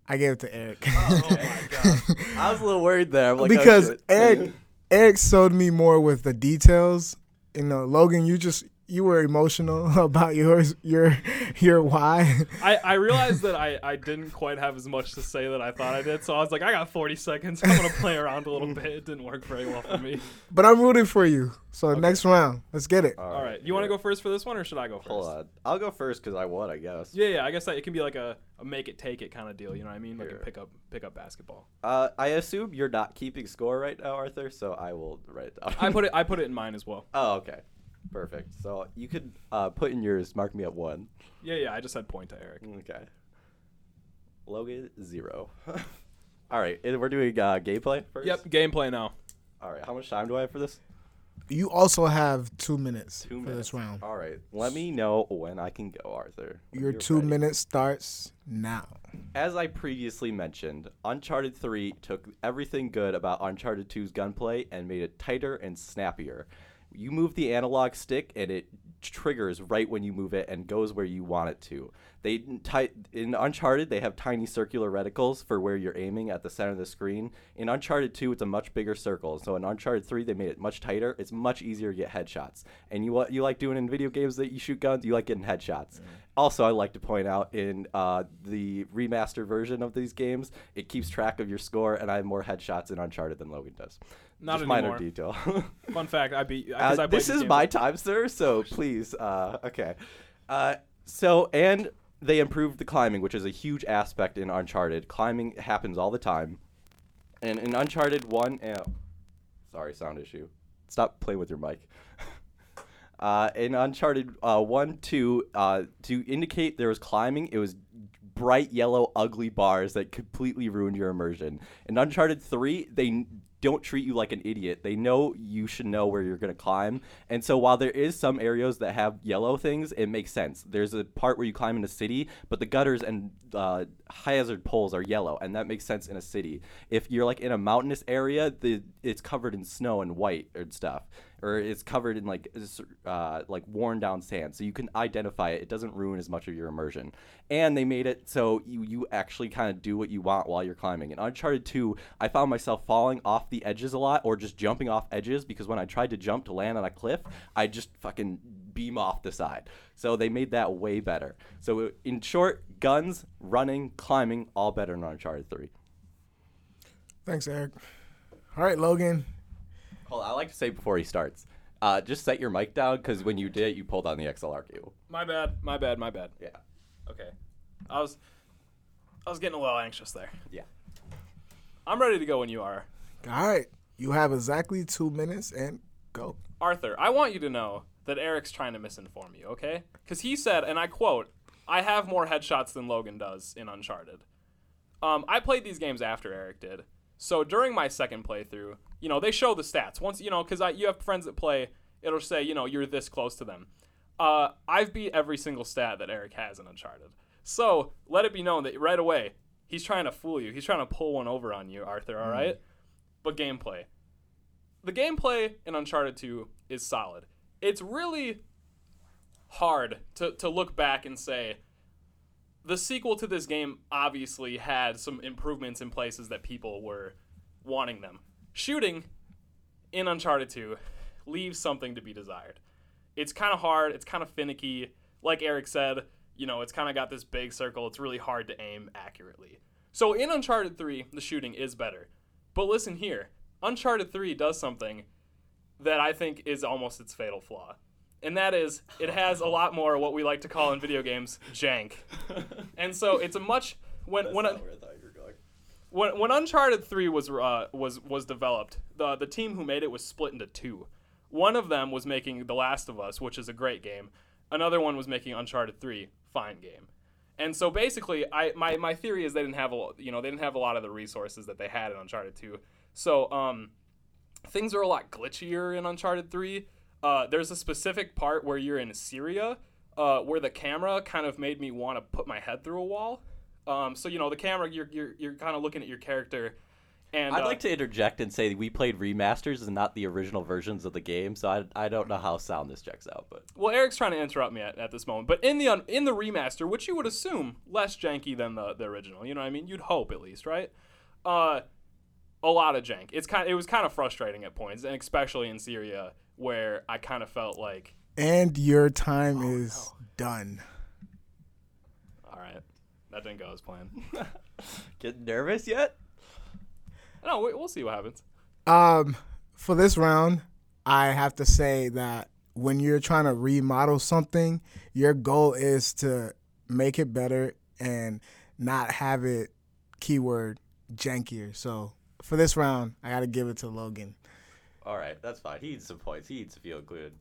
I gave it to Eric. Oh my god. I was a little worried there. Like, oh, because shit. Eric Eric showed me more with the details. You know, Logan, you just you were emotional about yours your your why. I, I realized that I, I didn't quite have as much to say that I thought I did, so I was like, I got 40 seconds. I'm gonna play around a little bit. It didn't work very well for me. But I'm rooting for you. So next round, let's get it. All right, you want to go first for this one, or should I go first? Hold on. I'll go first because I won, I guess. Yeah, yeah. I guess that it can be like a, a make it take it kind of deal. You know what I mean? Like a pick up pick up basketball. Uh, I assume you're not keeping score right now, Arthur, so I will write it down. I put it I put it in mine as well. Oh, okay. Perfect. So you could uh, put in yours, mark me at one. Yeah, yeah. I just said point to Eric. Okay. Logan, zero. All right, and we're doing uh, gameplay first? Yep. Gameplay now. All right, how much time do I have for this? You also have two minutes Two for minutes. this round. All right, let me know when I can go, Arthur. when Your you're two ready. minutes starts now. As I previously mentioned, Uncharted 3 took everything good about Uncharted 2's gunplay and made it tighter and snappier. You move the analog stick and it triggers right when you move it and goes where you want it to. They ti- in Uncharted they have tiny circular reticles for where you're aiming at the center of the screen. In Uncharted 2 it's a much bigger circle. So in Uncharted 3 they made it much tighter. It's much easier to get headshots. And you what you like doing in video games that you shoot guns, you like getting headshots. Also, I like to point out in uh, the remastered version of these games, it keeps track of your score, and I have more headshots in Uncharted than Logan does. Not Just minor detail. Fun fact: I beat. Uh, I this is game. my time, sir. So please, uh, okay. Uh, so and they improved the climbing, which is a huge aspect in Uncharted. Climbing happens all the time, and in Uncharted One, uh, sorry, sound issue. Stop playing with your mic. Uh, in Uncharted uh, 1, 2, uh, to indicate there was climbing, it was bright yellow, ugly bars that completely ruined your immersion. In Uncharted 3, they don't treat you like an idiot. They know you should know where you're going to climb. And so while there is some areas that have yellow things, it makes sense. There's a part where you climb in a city, but the gutters and uh, high hazard poles are yellow, and that makes sense in a city. If you're like in a mountainous area, the it's covered in snow and white and stuff or it's covered in like uh, like worn down sand, so you can identify it. It doesn't ruin as much of your immersion. And they made it so you you actually kind of do what you want while you're climbing. In Uncharted 2, I found myself falling off the edges a lot, or just jumping off edges because when I tried to jump to land on a cliff, I just fucking beam off the side. So they made that way better. So in short, guns, running, climbing, all better in Uncharted 3. Thanks, Eric. All right, Logan. Hold on, I like to say before he starts. Uh, just set your mic down because when you did, you pulled on the XLR cable. My bad. My bad. My bad. Yeah. Okay. I was I was getting a little anxious there. Yeah. I'm ready to go when you are. All right, you have exactly two minutes and go. Arthur, I want you to know that Eric's trying to misinform you, okay? Because he said, and I quote, I have more headshots than Logan does in Uncharted. Um, I played these games after Eric did. So during my second playthrough, you know, they show the stats. Once, you know, because I you have friends that play, it'll say, you know, you're this close to them. Uh, I've beat every single stat that Eric has in Uncharted. So let it be known that right away, he's trying to fool you. He's trying to pull one over on you, Arthur, all right? But gameplay. The gameplay in Uncharted 2 is solid. It's really hard to, to look back and say, the sequel to this game obviously had some improvements in places that people were wanting them. Shooting in Uncharted 2 leaves something to be desired. It's kind of hard, it's kind of finicky. Like Eric said, you know, it's kind of got this big circle. It's really hard to aim accurately. So in Uncharted 3, the shooting is better. But listen here Uncharted 3 does something that I think is almost its fatal flaw. And that is, it has a lot more what we like to call in video games jank. And so it's a much when when a, when when Uncharted Three was uh, was was developed, the the team who made it was split into two. One of them was making The Last of Us, which is a great game. Another one was making Uncharted Three, fine game. And so basically, I my, my theory is they didn't have a you know they didn't have a lot of the resources that they had in Uncharted Two. So um, things are a lot glitchier in Uncharted Three. Uh, there's a specific part where you're in Syria, uh, where the camera kind of made me want to put my head through a wall. Um, so you know the camera, you're you're, you're kind of looking at your character, and I'd uh, like to interject and say we played remasters and not the original versions of the game, so I, I don't know how sound this checks out, but Well, Eric's trying to interrupt me at, at this moment, but in the un, in the remaster, which you would assume less janky than the, the original, you know what I mean? You'd hope at least, right? Uh, a lot of jank. It's kind. It was kind of frustrating at points, and especially in Syria, where I kind of felt like, And your time Oh, is done. All right, that didn't go as planned. getting nervous yet? no, we, we'll see what happens. Um, for this round, I have to say that when you're trying to remodel something, your goal is to make it better and not have it keyword jankier. So for this round, I got to give it to Logan. All right, that's fine. He needs some points. He needs to feel good.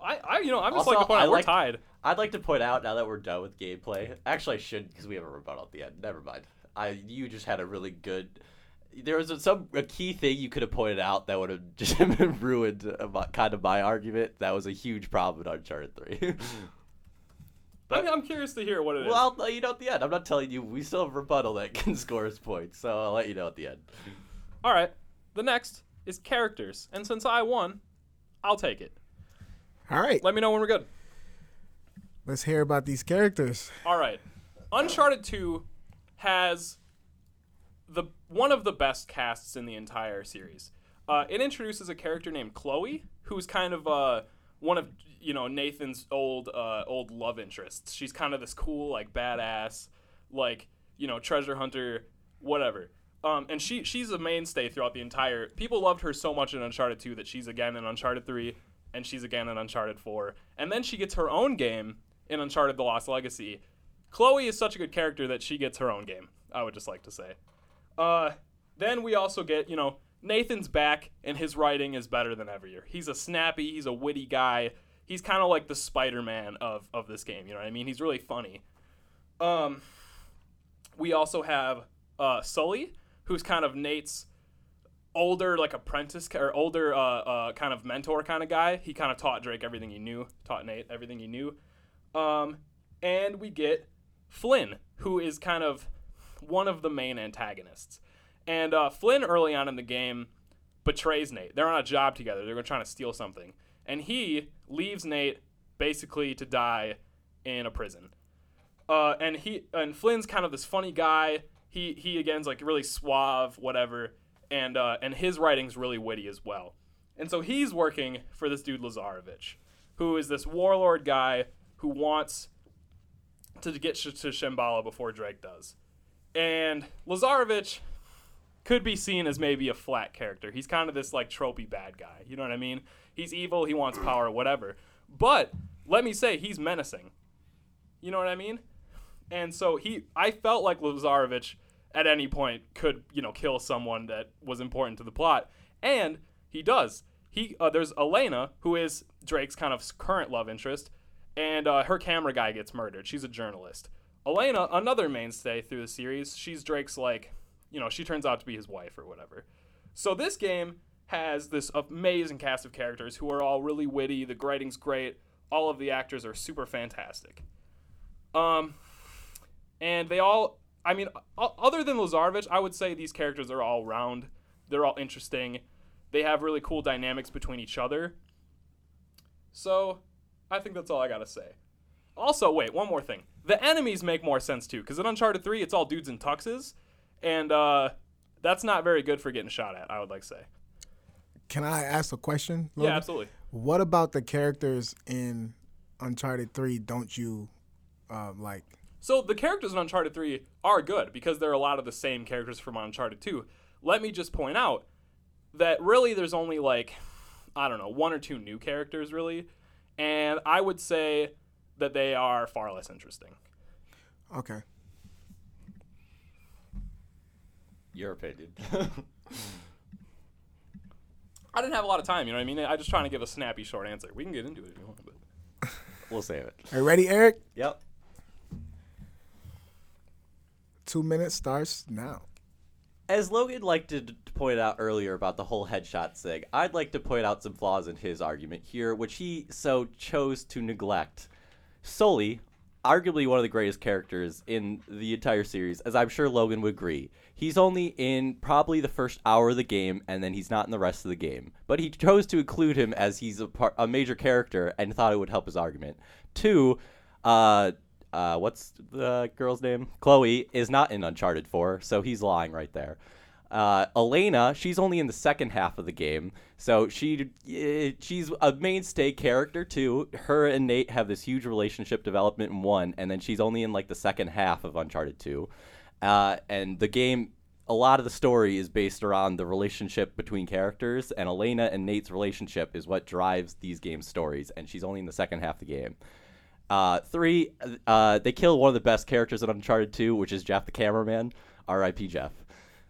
I, I you know, I'm just Also, like to point I out we're like- tied. I'd like to point out now that we're done with gameplay. Actually, I shouldn't because we have a rebuttal at the end. Never mind. I you just had a really good. There was a, some a key thing you could have pointed out that would have just ruined about, kind of my argument. That was a huge problem in Uncharted Three. I'm, I'm curious to hear what it is. well, I'll let you know at the end. I'm not telling you. We still have a rebuttal that can score us points, so I'll let you know at the end. All right, the next is characters, and since I won, I'll take it. All right, Let me know when we're good. Let's hear about these characters. All right. Uncharted 2 has the one of the best casts in the entire series. Uh, it introduces a character named Chloe, who's kind of uh, one of you know Nathan's old uh, old love interests. She's kind of this cool, like badass, like you know treasure hunter, whatever. Um, and she she's a mainstay throughout the entire. People loved her so much in Uncharted 2 that she's again in Uncharted 3, and she's again in Uncharted 4, and then she gets her own game in Uncharted: The Lost Legacy. Chloe is such a good character that she gets her own game. I would just like to say. Uh, then we also get, you know, Nathan's back and his writing is better than ever. He's a snappy, he's a witty guy. He's kind of like the Spider-Man of of this game. You know what I mean? He's really funny. Um, we also have uh, Sully, who's kind of Nate's older like apprentice or older uh, uh, kind of mentor kind of guy. He kind of taught Drake everything he knew, taught Nate everything he knew. Um, and we get Flynn, who is kind of one of the main antagonists. And uh, Flynn, early on in the game, betrays Nate. They're on a job together. They're trying to steal something, and he leaves Nate basically to die in a prison. Uh, and he and Flynn's kind of this funny guy. He he again's like really suave, whatever. And uh, and his writing's really witty as well. And so he's working for this dude Lazarevic, who is this warlord guy who wants to get to Shambhala before Drake does. And Lazarevic could be seen as maybe a flat character. He's kind of this like tropey bad guy. You know what I mean? He's evil, he wants power, whatever. But let me say he's menacing. You know what I mean? And so he I felt like Lazarevic at any point could, you know, kill someone that was important to the plot. And he does. He uh, there's Elena who is Drake's kind of current love interest and uh, her camera guy gets murdered. She's a journalist. Elena, another mainstay through the series, she's Drake's like, you know, she turns out to be his wife or whatever. So this game has this amazing cast of characters who are all really witty. The writing's great. All of the actors are super fantastic. Um, and they all, I mean, other than Lazarevic, I would say these characters are all round. They're all interesting. They have really cool dynamics between each other. So, I think that's all I gotta say. Also, wait, one more thing. The enemies make more sense too, because in Uncharted 3, it's all dudes in tuxes, and uh, that's not very good for getting shot at, I would like to say. Can I ask a question? Yeah, absolutely. What about the characters in Uncharted 3 don't you uh, like? So the characters in Uncharted 3 are good because they're a lot of the same characters from Uncharted 2. Let me just point out that really there's only like I don't know, one or two new characters really, and I would say that they are far less interesting. Okay. Your opinion. I didn't have a lot of time, you know what I mean? I just trying to give a snappy short answer. We can get into it if you want, but we'll save it. Are you ready, Eric? Yep. Two minutes starts now. As Logan liked to, point out earlier about the whole headshot thing, I'd like to point out some flaws in his argument here, which he so chose to neglect. Sully, arguably one of the greatest characters in the entire series, as I'm sure Logan would agree. He's only in probably the first hour of the game, and then he's not in the rest of the game. But he chose to include him as he's a, par- a major character and thought it would help his argument. Two, uh, uh, what's the girl's name? Chloe is not in Uncharted 4, so he's lying right there. Uh, Elena, she's only in the second half of the game, so she eh, she's a mainstay character too. Her and Nate have this huge relationship development in one, and then she's only in like the second half of Uncharted 2. Uh, and the game, a lot of the story is based around the relationship between characters, and Elena and Nate's relationship is what drives these game stories, and she's only in the second half of the game. Uh, three, uh, they kill one of the best characters in Uncharted 2, which is Jeff the cameraman. R.I.P. Jeff.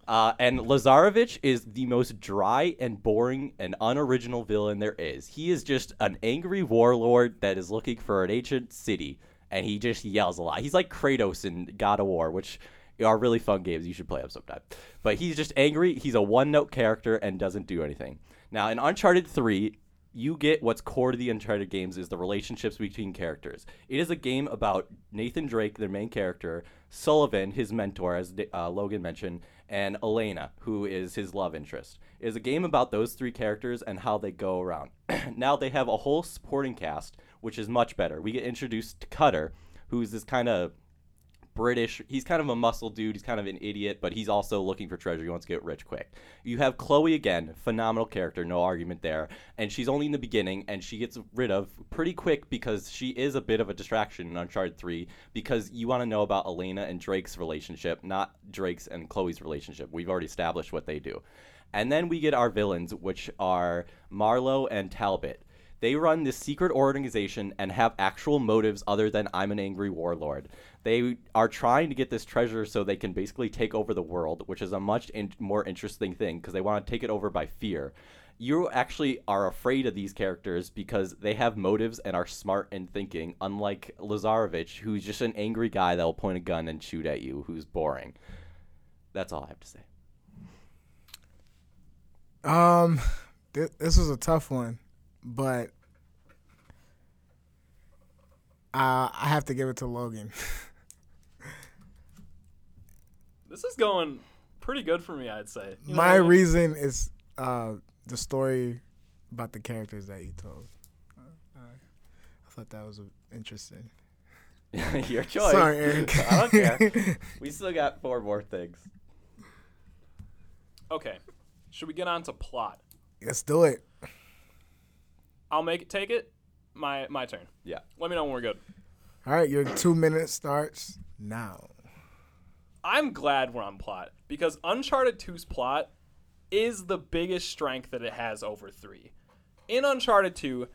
Uh, and Lazarevic is the most dry and boring and unoriginal villain there is. He is just an angry warlord that is looking for an ancient city, and he just yells a lot. He's like Kratos in God of War, which are really fun games. You should play them sometime. But he's just angry. He's a one note character and doesn't do anything. Now, in Uncharted 3, you get what's core to the Uncharted games is the relationships between characters. It is a game about Nathan Drake, their main character, Sullivan, his mentor, as uh, Logan mentioned, and Elena, who is his love interest. It is a game about those three characters and how they go around. now they have a whole supporting cast, which is much better. We get introduced to Cutter, who's this kind of British. He's kind of a muscle dude. He's kind of an idiot, but he's also looking for treasure. He wants to get rich quick. You have Chloe again, phenomenal character, no argument there. And she's only in the beginning, and she gets rid of pretty quick because she is a bit of a distraction in Uncharted 3 because you want to know about Elena and Drake's relationship, not Drake's and Chloe's relationship. We've already established what they do. And then we get our villains, which are Marlowe and Talbot. They run this secret organization and have actual motives other than I'm an angry warlord. They are trying to get this treasure so they can basically take over the world, which is a much in- more interesting thing because they want to take it over by fear. You actually are afraid of these characters because they have motives and are smart in thinking, unlike Lazarevic, who's just an angry guy that will point a gun and shoot at you, who's boring. That's all I have to say. Um, th- this was a tough one, but uh, I have to give it to Logan. this is going pretty good for me, I'd say. You know My what I mean? reason is uh, the story about the characters that you told. Uh, I thought that was interesting. Your choice. Sorry, Eric. I don't care. We still got four more things. Okay. Should we get on to plot? Let's do it. I'll make it take it. My my turn. Yeah. Let me know when we're good. All right, your two minutes starts now. I'm glad we're on plot because Uncharted 2's plot is the biggest strength that it has over 3. In Uncharted 2,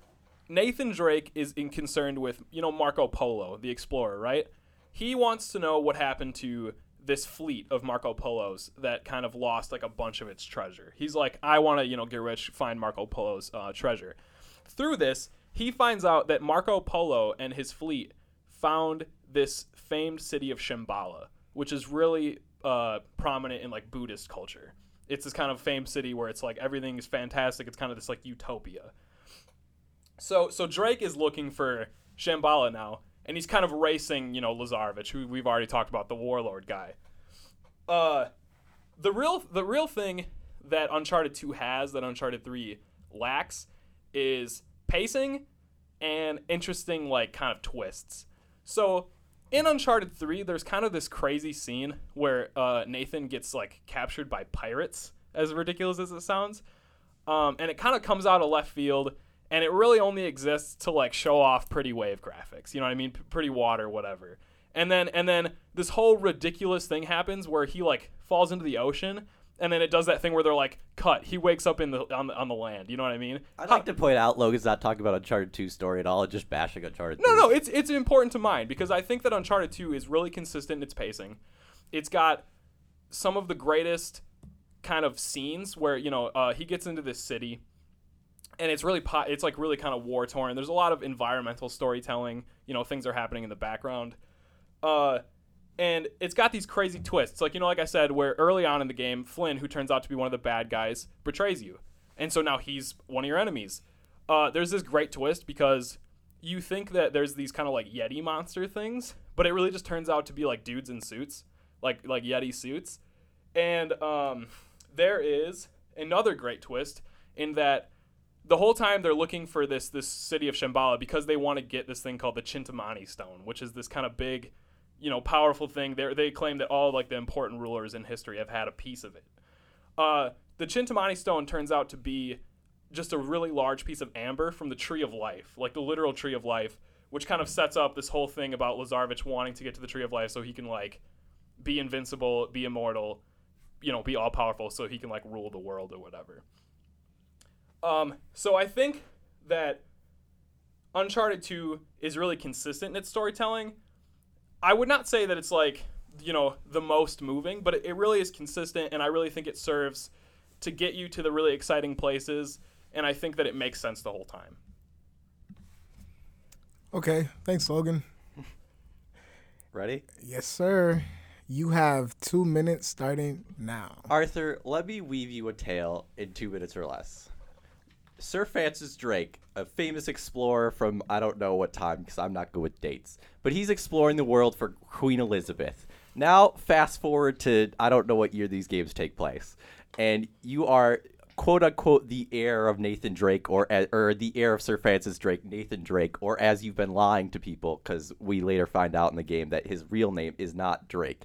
Nathan Drake is concerned with, you know, Marco Polo, the explorer, right? He wants to know what happened to this fleet of Marco Polos that kind of lost like a bunch of its treasure. He's like, I want to, you know, get rich, find Marco Polo's uh, treasure. Through this, he finds out that Marco Polo and his fleet found this famed city of Shambhala, which is really uh, prominent in like Buddhist culture. It's this kind of famed city where it's like everything is fantastic. It's kind of this like utopia. So so Drake is looking for Shambhala now, and he's kind of racing, you know, Lazarevic, who we've already talked about, the warlord guy. Uh, the real the real thing that Uncharted 2 has that Uncharted 3 lacks is pacing and interesting like kind of twists. So in Uncharted 3, there's kind of this crazy scene where uh, Nathan gets like captured by pirates, as ridiculous as it sounds. Um, and it kind of comes out of left field, and it really only exists to like show off pretty wave graphics. You know what I mean? P- pretty water, whatever. And then and then this whole ridiculous thing happens where he like falls into the ocean, and then it does that thing where they're like, cut. He wakes up in the on the, on the land. You know what I mean? I'd like to point out Logan's not talking about Uncharted 2 story at all, just bashing Uncharted No, 3. no, it's it's important to mind because I think that Uncharted 2 is really consistent in its pacing. It's got some of the greatest kind of scenes where you know uh, he gets into this city, and it's really po- it's like really kind of war torn. There's a lot of environmental storytelling. You know, things are happening in the background, uh, and it's got these crazy twists. Like you know, like I said, where early on in the game, Flynn, who turns out to be one of the bad guys, betrays you, and so now he's one of your enemies. Uh, there's this great twist because you think that there's these kind of like Yeti monster things, but it really just turns out to be like dudes in suits, like like Yeti suits. And um, there is another great twist in that the whole time they're looking for this this city of Shambhala because they want to get this thing called the Chintamani stone, which is this kind of big, you know, powerful thing. They they claim that all like the important rulers in history have had a piece of it. Uh, the Chintamani stone turns out to be just a really large piece of amber from the tree of life, like the literal tree of life, which kind of sets up this whole thing about Lazarevic wanting to get to the tree of life so he can like be invincible, be immortal, you know, be all powerful so he can like rule the world or whatever. Um, so I think that Uncharted 2 is really consistent in its storytelling. I would not say that it's like, you know, the most moving, but it, it really is consistent and I really think it serves to get you to the really exciting places and I think that it makes sense the whole time. Okay, thanks, Logan. Ready? Yes, sir. You have two minutes starting now. Arthur, let me weave you a tale in two minutes or less. Sir Francis Drake, a famous explorer from I don't know what time because I'm not good with dates, but he's exploring the world for Queen Elizabeth. Now, fast forward to I don't know what year these games take place, and you are quote unquote the heir of Nathan Drake or or the heir of Sir Francis Drake, Nathan Drake, or as you've been lying to people because we later find out in the game that his real name is not Drake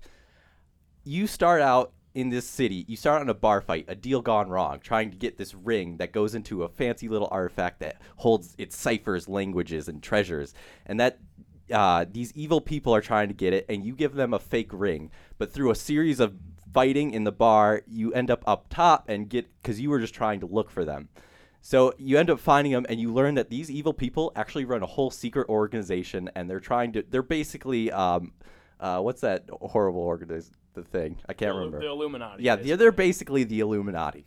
you start out in this city. You start on a bar fight, a deal gone wrong, trying to get this ring that goes into a fancy little artifact that holds its ciphers, languages, and treasures. And that uh, these evil people are trying to get it, and you give them a fake ring. But through a series of fighting in the bar, you end up up top and get because you were just trying to look for them. So you end up finding them, and you learn that these evil people actually run a whole secret organization, and they're trying to. They're basically, um, uh, what's that horrible organization? The thing I can't the, remember. The Illuminati. Yeah, they're, they're basically the Illuminati.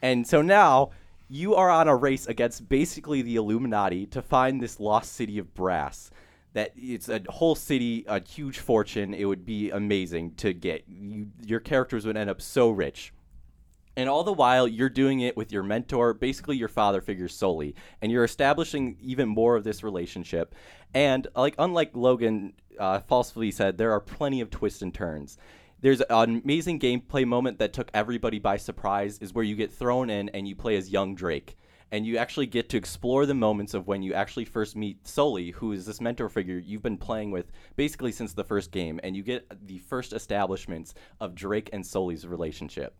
And so now you are on a race against basically the Illuminati to find this lost city of brass. That it's a whole city, a huge fortune. It would be amazing to get. You, your characters would end up so rich. And all the while, you're doing it with your mentor, basically your father figure Sully, and you're establishing even more of this relationship. And like unlike Logan uh, falsely said, there are plenty of twists and turns. There's an amazing gameplay moment that took everybody by surprise. Is where you get thrown in and you play as young Drake, and you actually get to explore the moments of when you actually first meet Sully, who is this mentor figure you've been playing with basically since the first game, and you get the first establishments of Drake and Sully's relationship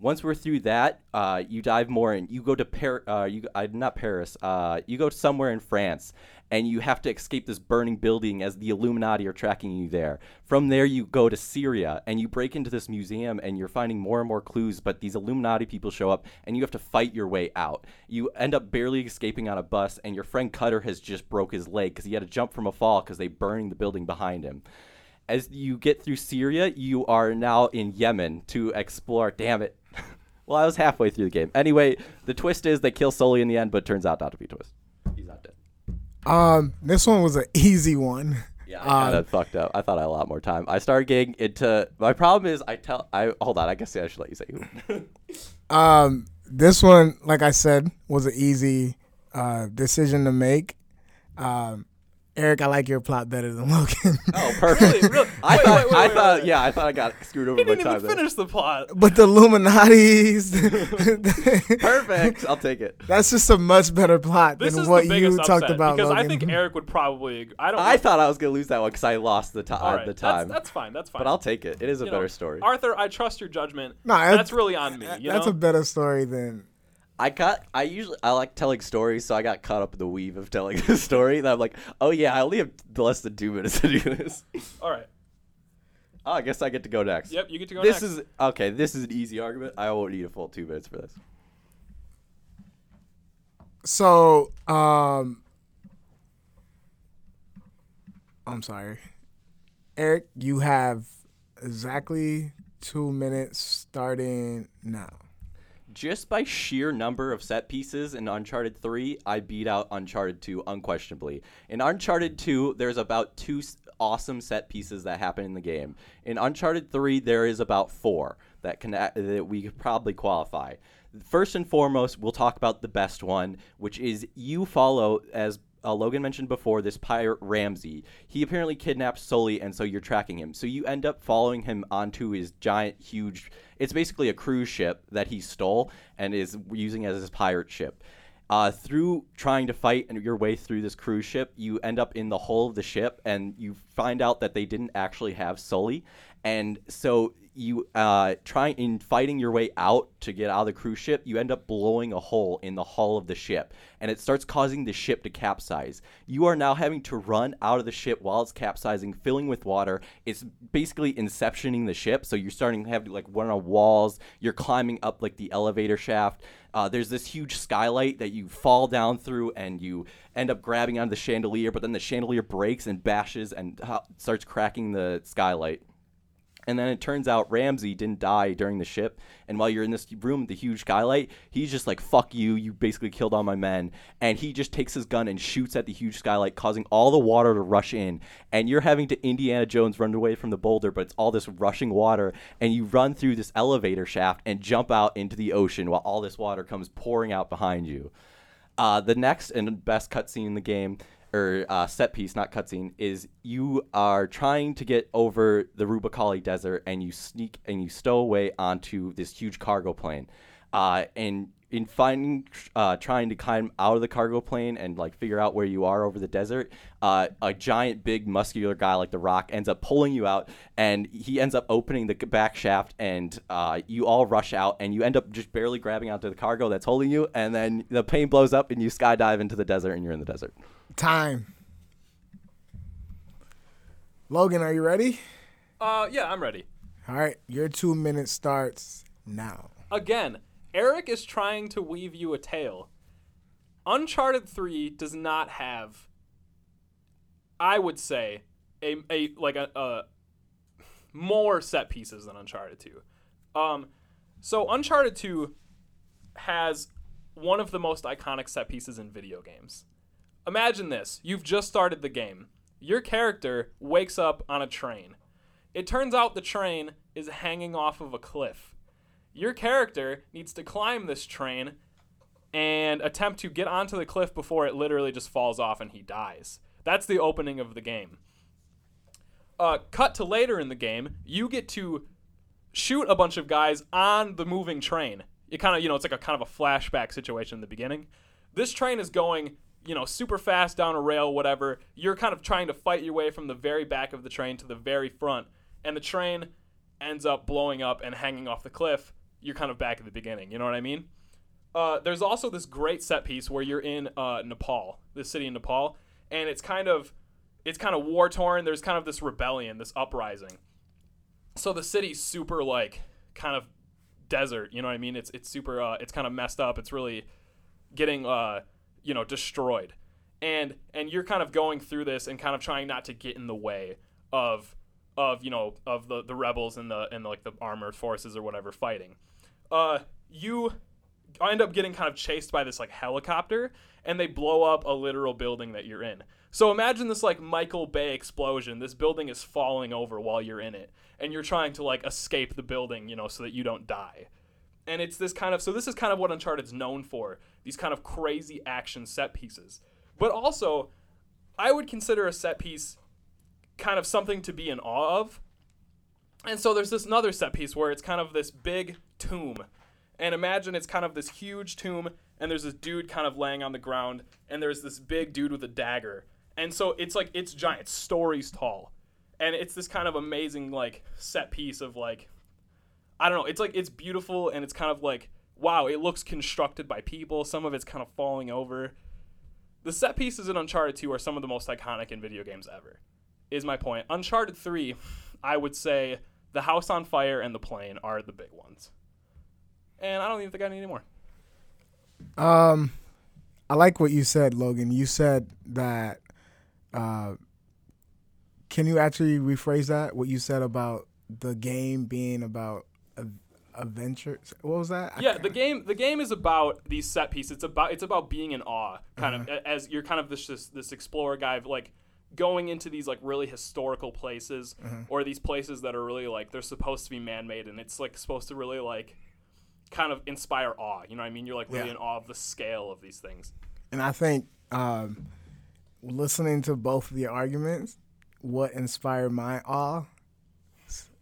once we're through that, uh, you dive more and you go to Par- uh, you uh, not Paris. Uh, you go somewhere in France, and you have to escape this burning building as the Illuminati are tracking you there. From there, you go to Syria and you break into this museum, and you're finding more and more clues. But these Illuminati people show up, and you have to fight your way out. You end up barely escaping on a bus, and your friend Cutter has just broke his leg because he had to jump from a fall because they burning the building behind him as you get through Syria, you are now in Yemen to explore. Damn it. Well, I was halfway through the game. Anyway, the twist is they kill Sully in the end, but it turns out not to be a twist. He's not dead. Um, this one was an easy one. Yeah, I Um, that fucked up. I thought I had a lot more time. I started getting into my problem is I tell I hold on. I guess I should let you say. Um, this one, like I said, was an easy uh, decision to make. Um, Eric, I like your plot better than Logan. oh, perfect. Really? Really? I Wait, thought wait, wait, I wait, thought wait. yeah I thought I got screwed over He by didn't time. even there. finish the plot. but the Illuminati's. Perfect. I'll take it. That's just a much better plot This than what you upset talked about, because Logan. I think Eric would probably. ag- I don't. I know. thought I was gonna lose that one because I lost the, ti- All uh, right, the that's, time. that's fine. That's fine. but I'll take it. It is a You know, better story. Arthur, I trust your judgment. No, that's really on me. You that's know? a better story than. I got. I usually I like telling stories, so I got caught up in the weave of telling the story. And I'm like, oh yeah, I only have less than two minutes to do this. All right. Oh, I guess I get to go next. Yep. You get to go This next. is okay. This is an easy argument. I won't need a full two minutes for this. So, um, I'm sorry, Eric. You have exactly two minutes starting now. Just by sheer number of set pieces in Uncharted 3, I beat out Uncharted 2 unquestionably. In Uncharted 2, there's about two awesome set pieces that happen in the game. In Uncharted 3, there is about four that can that we could probably qualify. First and foremost, we'll talk about the best one, which is you follow as uh, Logan mentioned before, this pirate Ramsey. He apparently kidnapped Sully, and so you're tracking him. So you end up following him onto his giant, huge. It's basically a cruise ship that he stole and is using as his pirate ship. Uh, through trying to fight your way through this cruise ship, you end up in the hull of the ship, and you find out that they didn't actually have Sully, and so you uh, try in fighting your way out to get out of the cruise ship, you end up blowing a hole in the hull of the ship, and it starts causing the ship to capsize. You are now having to run out of the ship while it's capsizing, filling with water. It's basically inceptioning the ship, so you're starting to have to like run on walls. You're climbing up like the elevator shaft. Uh, there's this huge skylight that you fall down through, and you end up grabbing onto the chandelier, but then the chandelier breaks and bashes and uh, starts cracking the skylight. And then it turns out Ramsey didn't die during the ship. And while you're in this room with the huge skylight, he's just like, fuck you, you basically killed all my men. And he just takes his gun and shoots at the huge skylight, causing all the water to rush in. And you're having to Indiana Jones run away from the boulder, but it's all this rushing water. And you run through this elevator shaft and jump out into the ocean while all this water comes pouring out behind you. Uh, the next and best cutscene in the game, or uh, set piece, not cutscene, is you are trying to get over the Rub' al Khali Desert and you sneak and you stow away onto this huge cargo plane. Uh, and in finding, uh, trying to climb out of the cargo plane and like figure out where you are over the desert, uh, a giant, big, muscular guy like The Rock ends up pulling you out, and he ends up opening the back shaft, and uh, you all rush out, and you end up just barely grabbing onto the cargo that's holding you, and then the plane blows up, and you skydive into the desert, and you're in the desert. Time. Logan, are you ready? Uh, yeah, I'm ready. All right, your two minutes starts now. Again, Eric is trying to weave you a tale. Uncharted 3 does not have I would say a, a like a, a more set pieces than Uncharted 2. Um so Uncharted 2 has one of the most iconic set pieces in video games. Imagine this. You've just started the game. Your character wakes up on a train. It turns out the train is hanging off of a cliff. Your character needs to climb this train and attempt to get onto the cliff before it literally just falls off and he dies. That's the opening of the game. Uh, cut to later in the game, you get to shoot a bunch of guys on the moving train. It kind of, you know, it's like a kind of a flashback situation in the beginning. This train is going, you know, super fast down a rail, whatever. You're kind of trying to fight your way from the very back of the train to the very front, and the train ends up blowing up and hanging off the cliff. You're kind of back at the beginning. You know what I mean? Uh, there's also this great set piece where you're in uh, Nepal, the city in Nepal, and it's kind of it's kind of war torn. There's kind of this rebellion, this uprising. So the city's super like kind of desert. You know what I mean? It's it's super. Uh, it's kind of messed up. It's really getting uh, you know destroyed, and and you're kind of going through this and kind of trying not to get in the way of of you know of the the rebels and the and like the armored forces or whatever fighting. Uh, you end up getting kind of chased by this like helicopter and they blow up a literal building that you're in. So imagine this like Michael Bay explosion. This building is falling over while you're in it and you're trying to like escape the building, you know, so that you don't die. And it's this kind of so this is kind of what Uncharted's known for. These kind of crazy action set pieces. But also I would consider a set piece kind of something to be in awe of. And so there's this another set piece where it's kind of this big tomb. And imagine it's kind of this huge tomb, and there's this dude kind of laying on the ground, and there's this big dude with a dagger. And so it's like, it's giant, stories tall. And it's this kind of amazing, like, set piece of, like, I don't know, it's like, it's beautiful, and it's kind of like, wow, it looks constructed by people. Some of it's kind of falling over. The set pieces in Uncharted 2 are some of the most iconic in video games ever is my point. Uncharted 3, I would say the house on fire and the plane are the big ones. And I don't even think I need any more. Um, I like what you said, Logan. You said that. Uh, can you actually rephrase that? What you said about the game being about adventures. What was that? Yeah, the game. The game is about these set pieces. It's about it's about being in awe, kind Uh-huh. of as you're kind of this this, this explorer guy, of, like going into these like really historical places Uh-huh. or these places that are really like they're supposed to be man-made and it's like supposed to really like kind of inspire awe you know what i mean you're like really Yeah. in awe of the scale of these things And I think um, listening to both of the arguments, what inspired my awe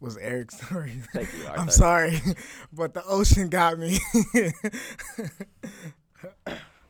was Eric's story. Thank you, I'm sorry, but the ocean got me.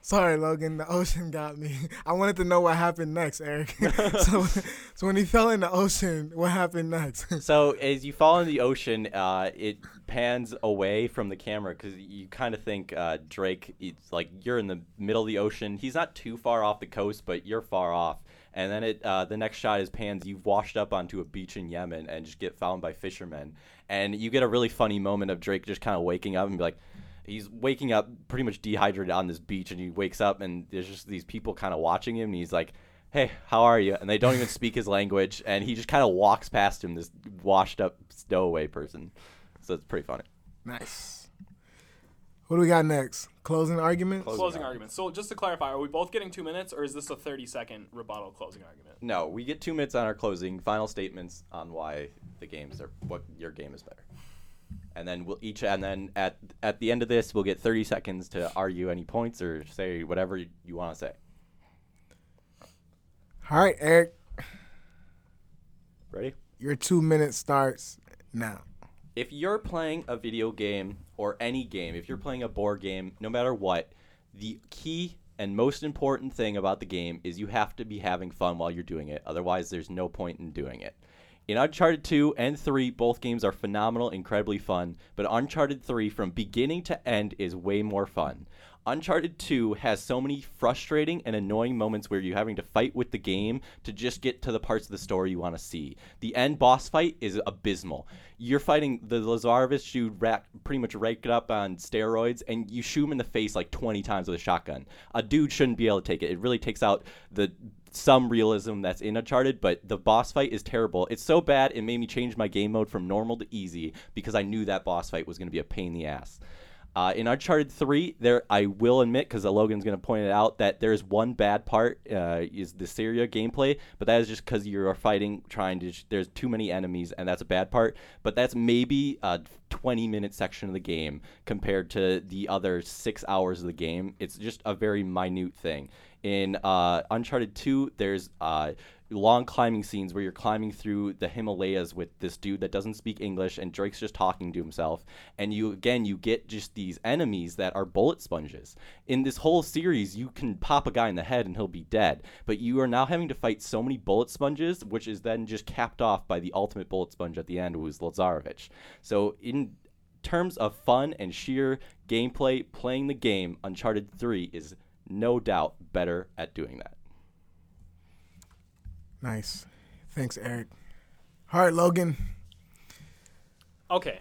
sorry, Logan. The ocean got me. I wanted to know what happened next, Eric. so, so when he fell in the ocean, what happened next? So as you fall in the ocean, uh, it pans away from the camera because you kind of think uh, Drake. It's like you're in the middle of the ocean. He's not too far off the coast, but you're far off. And then it uh, the next shot is pans. You've washed up onto a beach in Yemen and just get found by fishermen. And you get a really funny moment of Drake just kind of waking up and be like. He's waking up pretty much dehydrated on this beach, and he wakes up, and there's just these people kind of watching him, and he's like, hey, how are you? And they don't even speak his language, and he just kind of walks past him, this washed up stowaway person. So it's pretty funny. nice. What do we got next? Closing argument. Closing closing, argument. argument so just to clarify are we both getting two minutes or is this a 30 second rebuttal closing argument No, we get two minutes on our closing, final statements on why the games are what your game is better, and then we'll each and then at at the end of this we'll get 30 seconds to argue any points or say whatever you, you want to say. All right, Eric. Ready? Your two minutes starts now. If you're playing a video game or any game, if you're playing a board game, no matter what, the key and most important thing about the game is you have to be having fun while you're doing it. Otherwise, there's no point in doing it. In Uncharted 2 and 3, both games are phenomenal, incredibly fun, but Uncharted 3 from beginning to end is way more fun. Uncharted 2 has so many frustrating and annoying moments where you're having to fight with the game to just get to the parts of the story you want to see. The end boss fight is abysmal. You're fighting the Lazarevic dude rack, pretty much raked up on steroids, and you shoot him in the face like 20 times with a shotgun. A dude shouldn't be able to take it. It really takes out the some realism that's in Uncharted, but the boss fight is terrible. It's so bad it made me change my game mode from normal to easy because I knew that boss fight was going to be a pain in the ass. Uh, in Uncharted 3, there I will admit, because Logan's going to point it out, that there's one bad part uh, is the Syria gameplay, but that is just because you are fighting, trying to. There's too many enemies, and that's a bad part. But that's maybe a 20 minute section of the game compared to the other six hours of the game. It's just a very minute thing. In uh, Uncharted 2, there's uh, long climbing scenes where you're climbing through the Himalayas with this dude that doesn't speak English and Drake's just talking to himself and you again you get just these enemies that are bullet sponges. In this whole series you can pop a guy in the head and he'll be dead, but you are now having to fight so many bullet sponges which is then just capped off by the ultimate bullet sponge at the end who is Lazarevic. So in terms of fun and sheer gameplay, playing the game Uncharted 3 is no doubt better at doing that. Nice. Thanks, Eric. All right, Logan. Okay.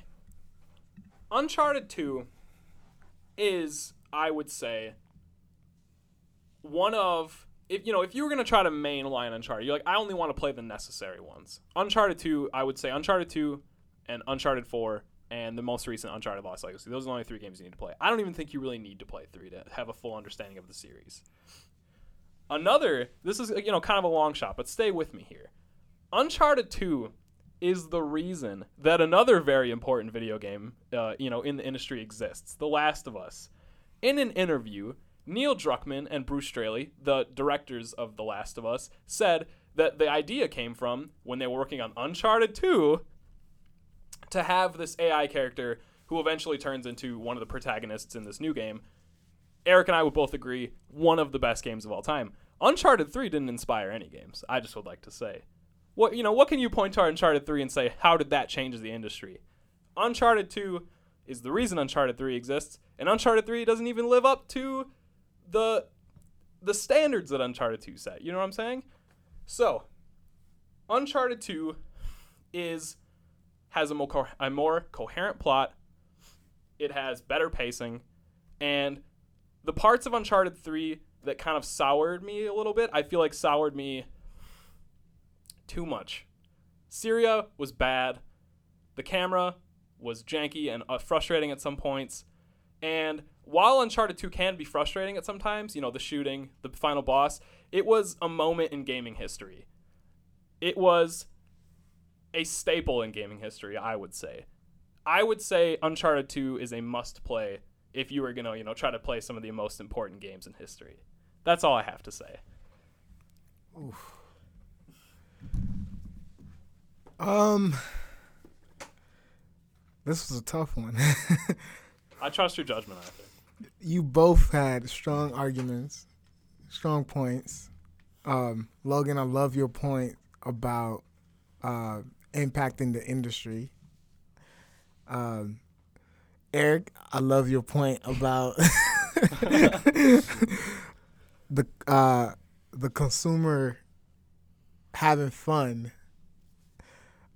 Uncharted 2 is, I would say, one of if you know, if you were gonna try to mainline Uncharted, you're like, I only want to play the necessary ones. Uncharted 2, I would say Uncharted 2 and Uncharted 4 and the most recent Uncharted Lost Legacy. Those are the only three games you need to play. I don't even think you really need to play three to have a full understanding of the series. Another, this is you know kind of a long shot, but stay with me here. Uncharted 2 is the reason that another very important video game, uh, you know, in the industry exists. The Last of Us. In an interview, Neil Druckmann and Bruce Straley, the directors of The Last of Us, said that the idea came from when they were working on Uncharted 2 to have this AI character who eventually turns into one of the protagonists in this new game. Eric and I would both agree one of the best games of all time. Uncharted 3 didn't inspire any games. I just would like to say. What you know, what can you point to Uncharted 3 and say how did that change the industry? Uncharted 2 is the reason Uncharted 3 exists, and Uncharted 3 doesn't even live up to the the standards that Uncharted 2 set. You know what I'm saying? So, Uncharted 2 is has a more, co- a more coherent plot. It has better pacing, and the parts of Uncharted 3 that kind of soured me a little bit, I feel like soured me too much. Syria was bad. The camera was janky and uh, frustrating at some points. And while Uncharted 2 can be frustrating at some times, you know, the shooting, the final boss, it was a moment in gaming history. It was a staple in gaming history, I would say. I would say Uncharted 2 is a must play if you were going to, you know, try to play some of the most important games in history. That's all I have to say. Um, this was a tough one. I trust your judgment, Arthur. you both had strong arguments, strong points. Um, Logan, I love your point about uh, impacting the industry. Um, Eric, I love your point about the uh, the consumer having fun.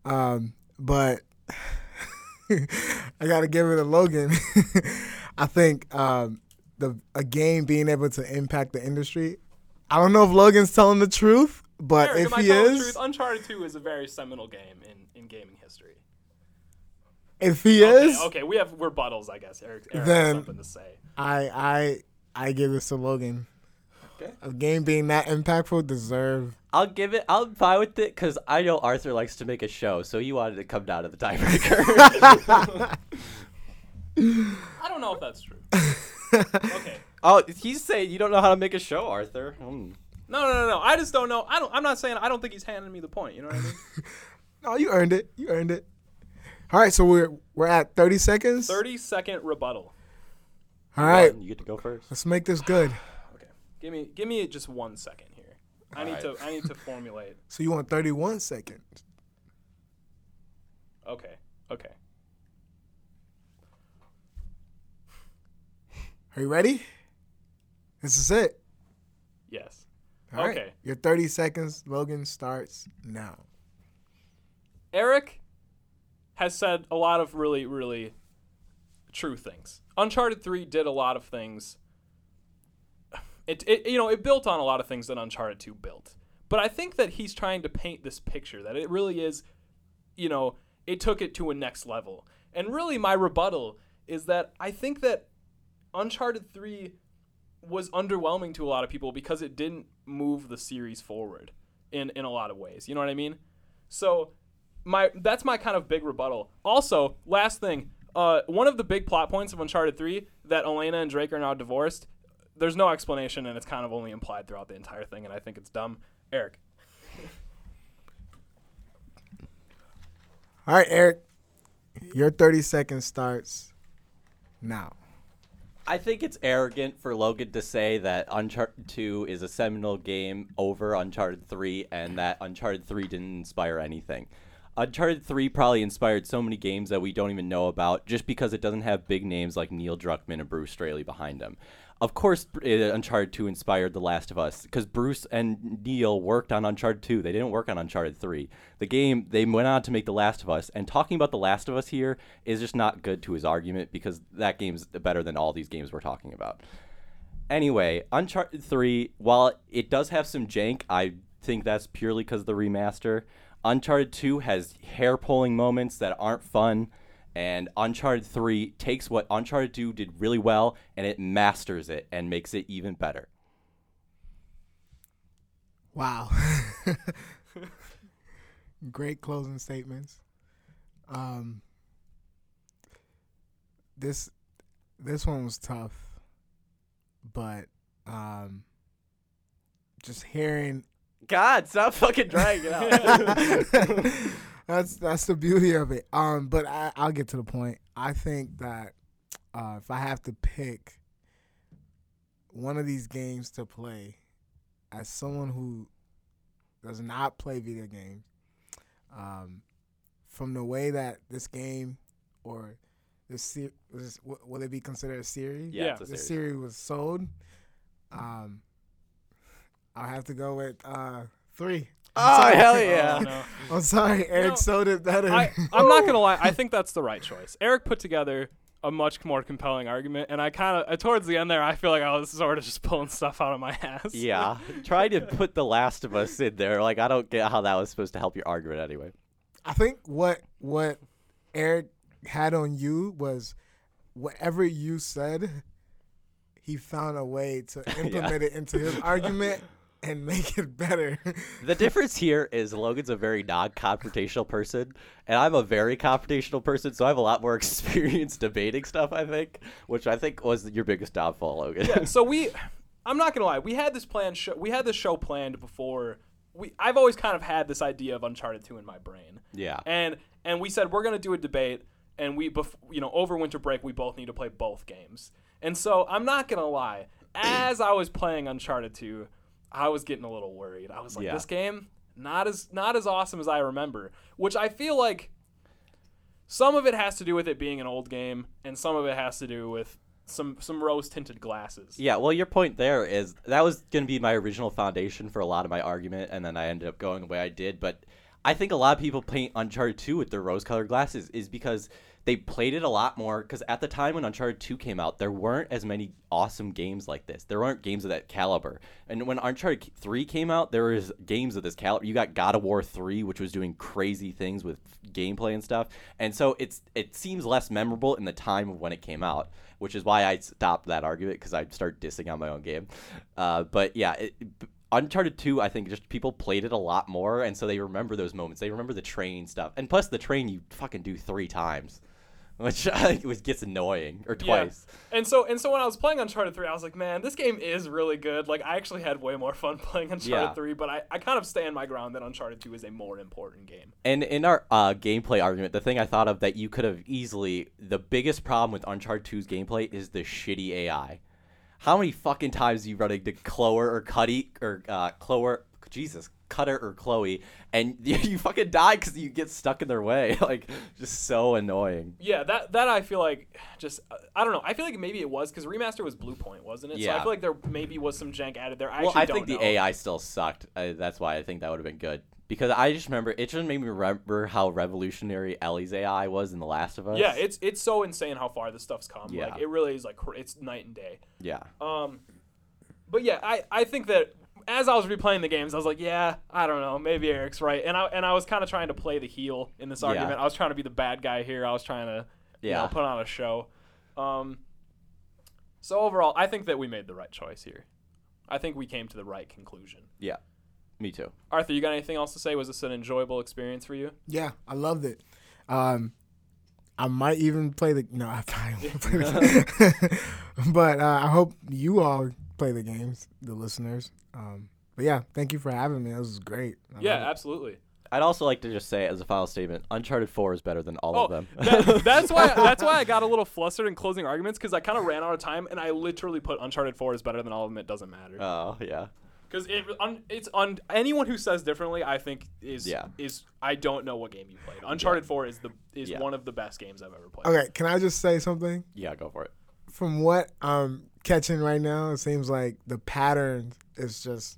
Um, but I gotta give it to Logan. I think um, the a game being able to impact the industry. I don't know if Logan's telling the truth, but Eric, if he is, truth? Uncharted 2 is a very seminal game in, in gaming history. If he okay, is, okay, we have rebuttals, I guess. Eric, Eric Then- has something to say. I I I give this to Logan. Okay. A game being that impactful deserve. I'll give it. I'll fine with it because I know Arthur likes to make a show, so you wanted to come down to the tiebreaker. I don't know if that's true. okay. oh, he's saying you don't know how to make a show, Arthur. Hmm. No, no, no, no. I just don't know. I don't. I'm not saying. I don't think he's handing me the point. You know what I mean? No, you earned it. You earned it. All right, so we're we're at thirty seconds. Thirty second rebuttal. All right, you get to go first. let's make this good. Okay. Give me. Give me just one second here. I need Alright. to. I need to formulate. So you want thirty-one seconds? Okay. Okay. Are you ready? This is it. Yes. All right. Okay. Your thirty seconds, Logan starts now. Eric has said a lot of really, really true things. Uncharted 3 did a lot of things. It, it you know, it built on a lot of things that Uncharted 2 built. But I think that he's trying to paint this picture that it really is, you know, it took it to a next level. And really my rebuttal is that I think that Uncharted 3 was underwhelming to a lot of people because it didn't move the series forward in in a lot of ways. You know what I mean? So my that's my kind of big rebuttal. Also, last thing, uh, one of the big plot points of Uncharted 3 that Elena and Drake are now divorced. There's no explanation, and it's kind of only implied throughout the entire thing, and I think it's dumb. Eric, All right, Eric. Your thirty seconds starts now. I think it's arrogant for Logan to say that Uncharted 2 is a seminal game over Uncharted 3 and that Uncharted 3 didn't inspire anything. Uncharted 3 probably inspired so many games that we don't even know about just because it doesn't have big names like Neil Druckmann and Bruce Straley behind them. Of course, uh, Uncharted 2 inspired The Last of Us because Bruce and Neil worked on Uncharted 2. They didn't work on Uncharted 3. The game, they went on to make The Last of Us. And talking about The Last of Us here is just not good to his argument because that game's better than all these games we're talking about. Anyway, Uncharted 3, while it does have some jank, I think that's purely because of the remaster. Uncharted 2 has hair pulling moments that aren't fun, And Uncharted 3 takes what Uncharted 2 did really well and it masters it and makes it even better. Wow. Great closing statements. Um, this this one was tough, but um, just hearing God, stop fucking dragging it out. that's that's the beauty of it. Um, but I, I'll get to the point. I think that uh, if I have to pick one of these games to play, as someone who does not play video games, um, from the way that this game or this se- was, will it be considered a series? Yeah, Yeah. the series. series was sold. Um, I'll have to go with uh, three. Oh, sorry. hell yeah. Oh, no. I'm sorry, Eric know, sold it better. I, I'm not gonna lie. I think that's the right choice. Eric put together a much more compelling argument, and I kind of towards the end there, I feel like I was sort of just pulling stuff out of my ass. yeah. Try to put The Last of Us in there. Like, I don't get how that was supposed to help your argument anyway. I think what what Eric had on you was whatever you said, he found a way to implement it into his argument and make it better. The difference here is Logan's a very non-confrontational person, and I'm a very confrontational person, so I have a lot more experience debating stuff. I think, which I think was your biggest downfall, Logan. Yeah, so we I'm not gonna lie, we had this plan show we had this show planned before we I've always kind of had this idea of Uncharted 2 in my brain. yeah. And and we said we're gonna do a debate and we bef- you know, over winter break we both need to play both games. And so I'm not gonna lie, as I was playing Uncharted 2, I was getting a little worried. I was like, Yeah. this game not as not as awesome as I remember. Which I feel like some of it has to do with it being an old game, and some of it has to do with some some rose tinted glasses. Yeah, well, your point there is that was going to be my original foundation for a lot of my argument, and then I ended up going the way I did. But I think a lot of people paint Uncharted 2 with their rose colored glasses is because they played it a lot more. Because at the time when Uncharted 2 came out, there weren't as many awesome games like this. There weren't games of that caliber. And when Uncharted 3 came out, there was games of this caliber. You got God of War 3, which was doing crazy things with gameplay and stuff. And so it's it seems less memorable in the time of when it came out, which is why I stopped that argument because I start dissing on my own game. Uh, but yeah, it, Uncharted 2, I think just people played it a lot more, and so they remember those moments. They remember the train stuff, and plus the train you fucking do three times, which I gets annoying or twice. Yeah. And so and so when I was playing Uncharted 3, I was like, man, this game is really good. Like I actually had way more fun playing Uncharted Yeah. 3, but I, I kind of stand my ground that Uncharted 2 is a more important game. And in our uh, gameplay argument, the thing I thought of that you could have easily the biggest problem with Uncharted 2's gameplay is the shitty AI. How many fucking times you run into Chloe or Cuddy or uh, Chloe, Jesus, Cutter or Chloe, and you fucking die because you get stuck in their way. like, just so annoying. Yeah, that that I feel like just uh, I don't know. I feel like maybe it was because remaster was Bluepoint, wasn't it? So I feel like there maybe was some jank added there. I well, I think the. AI still sucked. Uh, that's why I think that would have been good. Because I just remember it just made me remember how revolutionary Ellie's AI was in The Last of Us. Yeah, it's it's so insane how far this stuff's come. Yeah. Like it really is like it's night and day. yeah. Um, but yeah, I, I think that as I was replaying the games, I was like, yeah, I don't know, maybe Eric's right, and I and I was kind of trying to play the heel in this Yeah. argument. I was trying to be the bad guy here. I was trying to you know, Yeah. put on a show. Um, so overall, I think that we made the right choice here. I think we came to the right conclusion. Yeah. Me too. Arthur, you got anything else to say? Was this an enjoyable experience for you? Yeah, I loved it. Um, I might even play the no, I probably won't play the but uh, I hope you all play the games, the listeners. Um, but yeah, thank you for having me. This was great. I yeah, absolutely. I'd also like to just say as a final statement, Uncharted 4 is better than all Oh, of them. that, that's why that's why I got a little flustered in closing arguments because I kind of ran out of time and I literally put Uncharted Four is better than all of them. It doesn't matter oh, yeah. because it, un, it's on anyone who says differently. I think is Yeah. is I don't know what game you played. Uncharted Four is the is Yeah. one of the best games I've ever played. Okay, can I just say something? Yeah, go for it. From what I'm catching right now, it seems like the pattern is just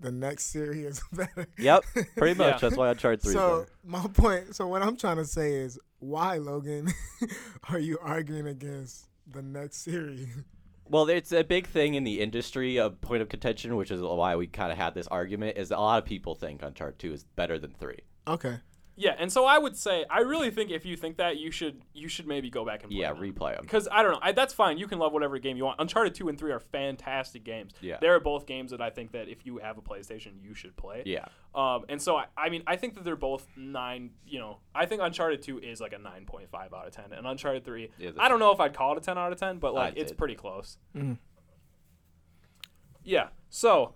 the next series better. Yep, pretty much. Yeah. That's why Uncharted 3 So better. my point. So what I'm trying to say is, why, Logan, are you arguing against the next series? Well, it's a big thing in the industry, a point of contention, which is why we kind of had this argument, is a lot of people think Uncharted 2 is better than 3. Okay. Yeah, and so I would say I really think if you think that you should you should maybe go back and play Yeah, them. replay them. Because I don't know, I, that's fine. You can love whatever game you want. Uncharted two and three are fantastic games. Yeah. they're both games that I think that if you have a PlayStation, you should play. Yeah. Um, and so I, I mean, I think that they're both nine. You know, I think Uncharted two is like a nine point five out of ten, and Uncharted three, Yeah, I don't know if I'd call it a ten out of ten, but like I it's did. pretty close. Mhm. Yeah. So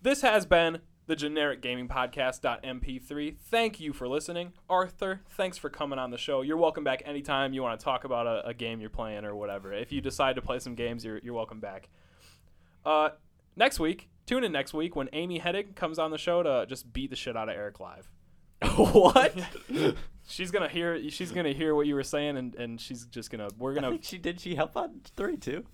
this has been the generic gaming podcast.mp3 thank you for listening arthur thanks for coming on the show you're welcome back anytime you want to talk about a, a game you're playing or whatever if you decide to play some games you're, you're welcome back uh, next week tune in next week when amy Hennig comes on the show to just beat the shit out of eric live what? she's gonna hear she's gonna hear what you were saying and, and she's just gonna we're gonna think she did. She help on three too.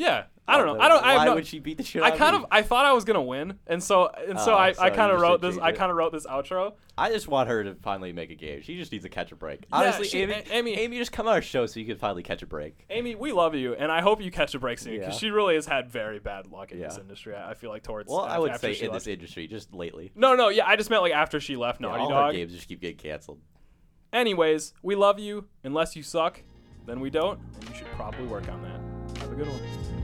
Yeah i don't know i don't i Why have no, would she beat the shit? I kind of I thought I was gonna win, and so and so Oh, I, so I you kind of just wrote this I kind of wrote this outro. I just want her to finally make a game. She just needs to catch a break. Honestly, she- Amy, A- Amy- Amy, just come on our show so you can finally catch a break. Amy, we love you, and I hope you catch a break soon because Yeah. she really has had very bad luck in this Yeah. industry. I I feel like towards. Well, af- I would after say she in left. this industry, just lately. No, no, yeah, I just meant like after she left Yeah, Naughty all Dog. her games just keep getting canceled. Anyways, we love you. Unless you suck, then we don't, and you should probably work on that. Have a good one.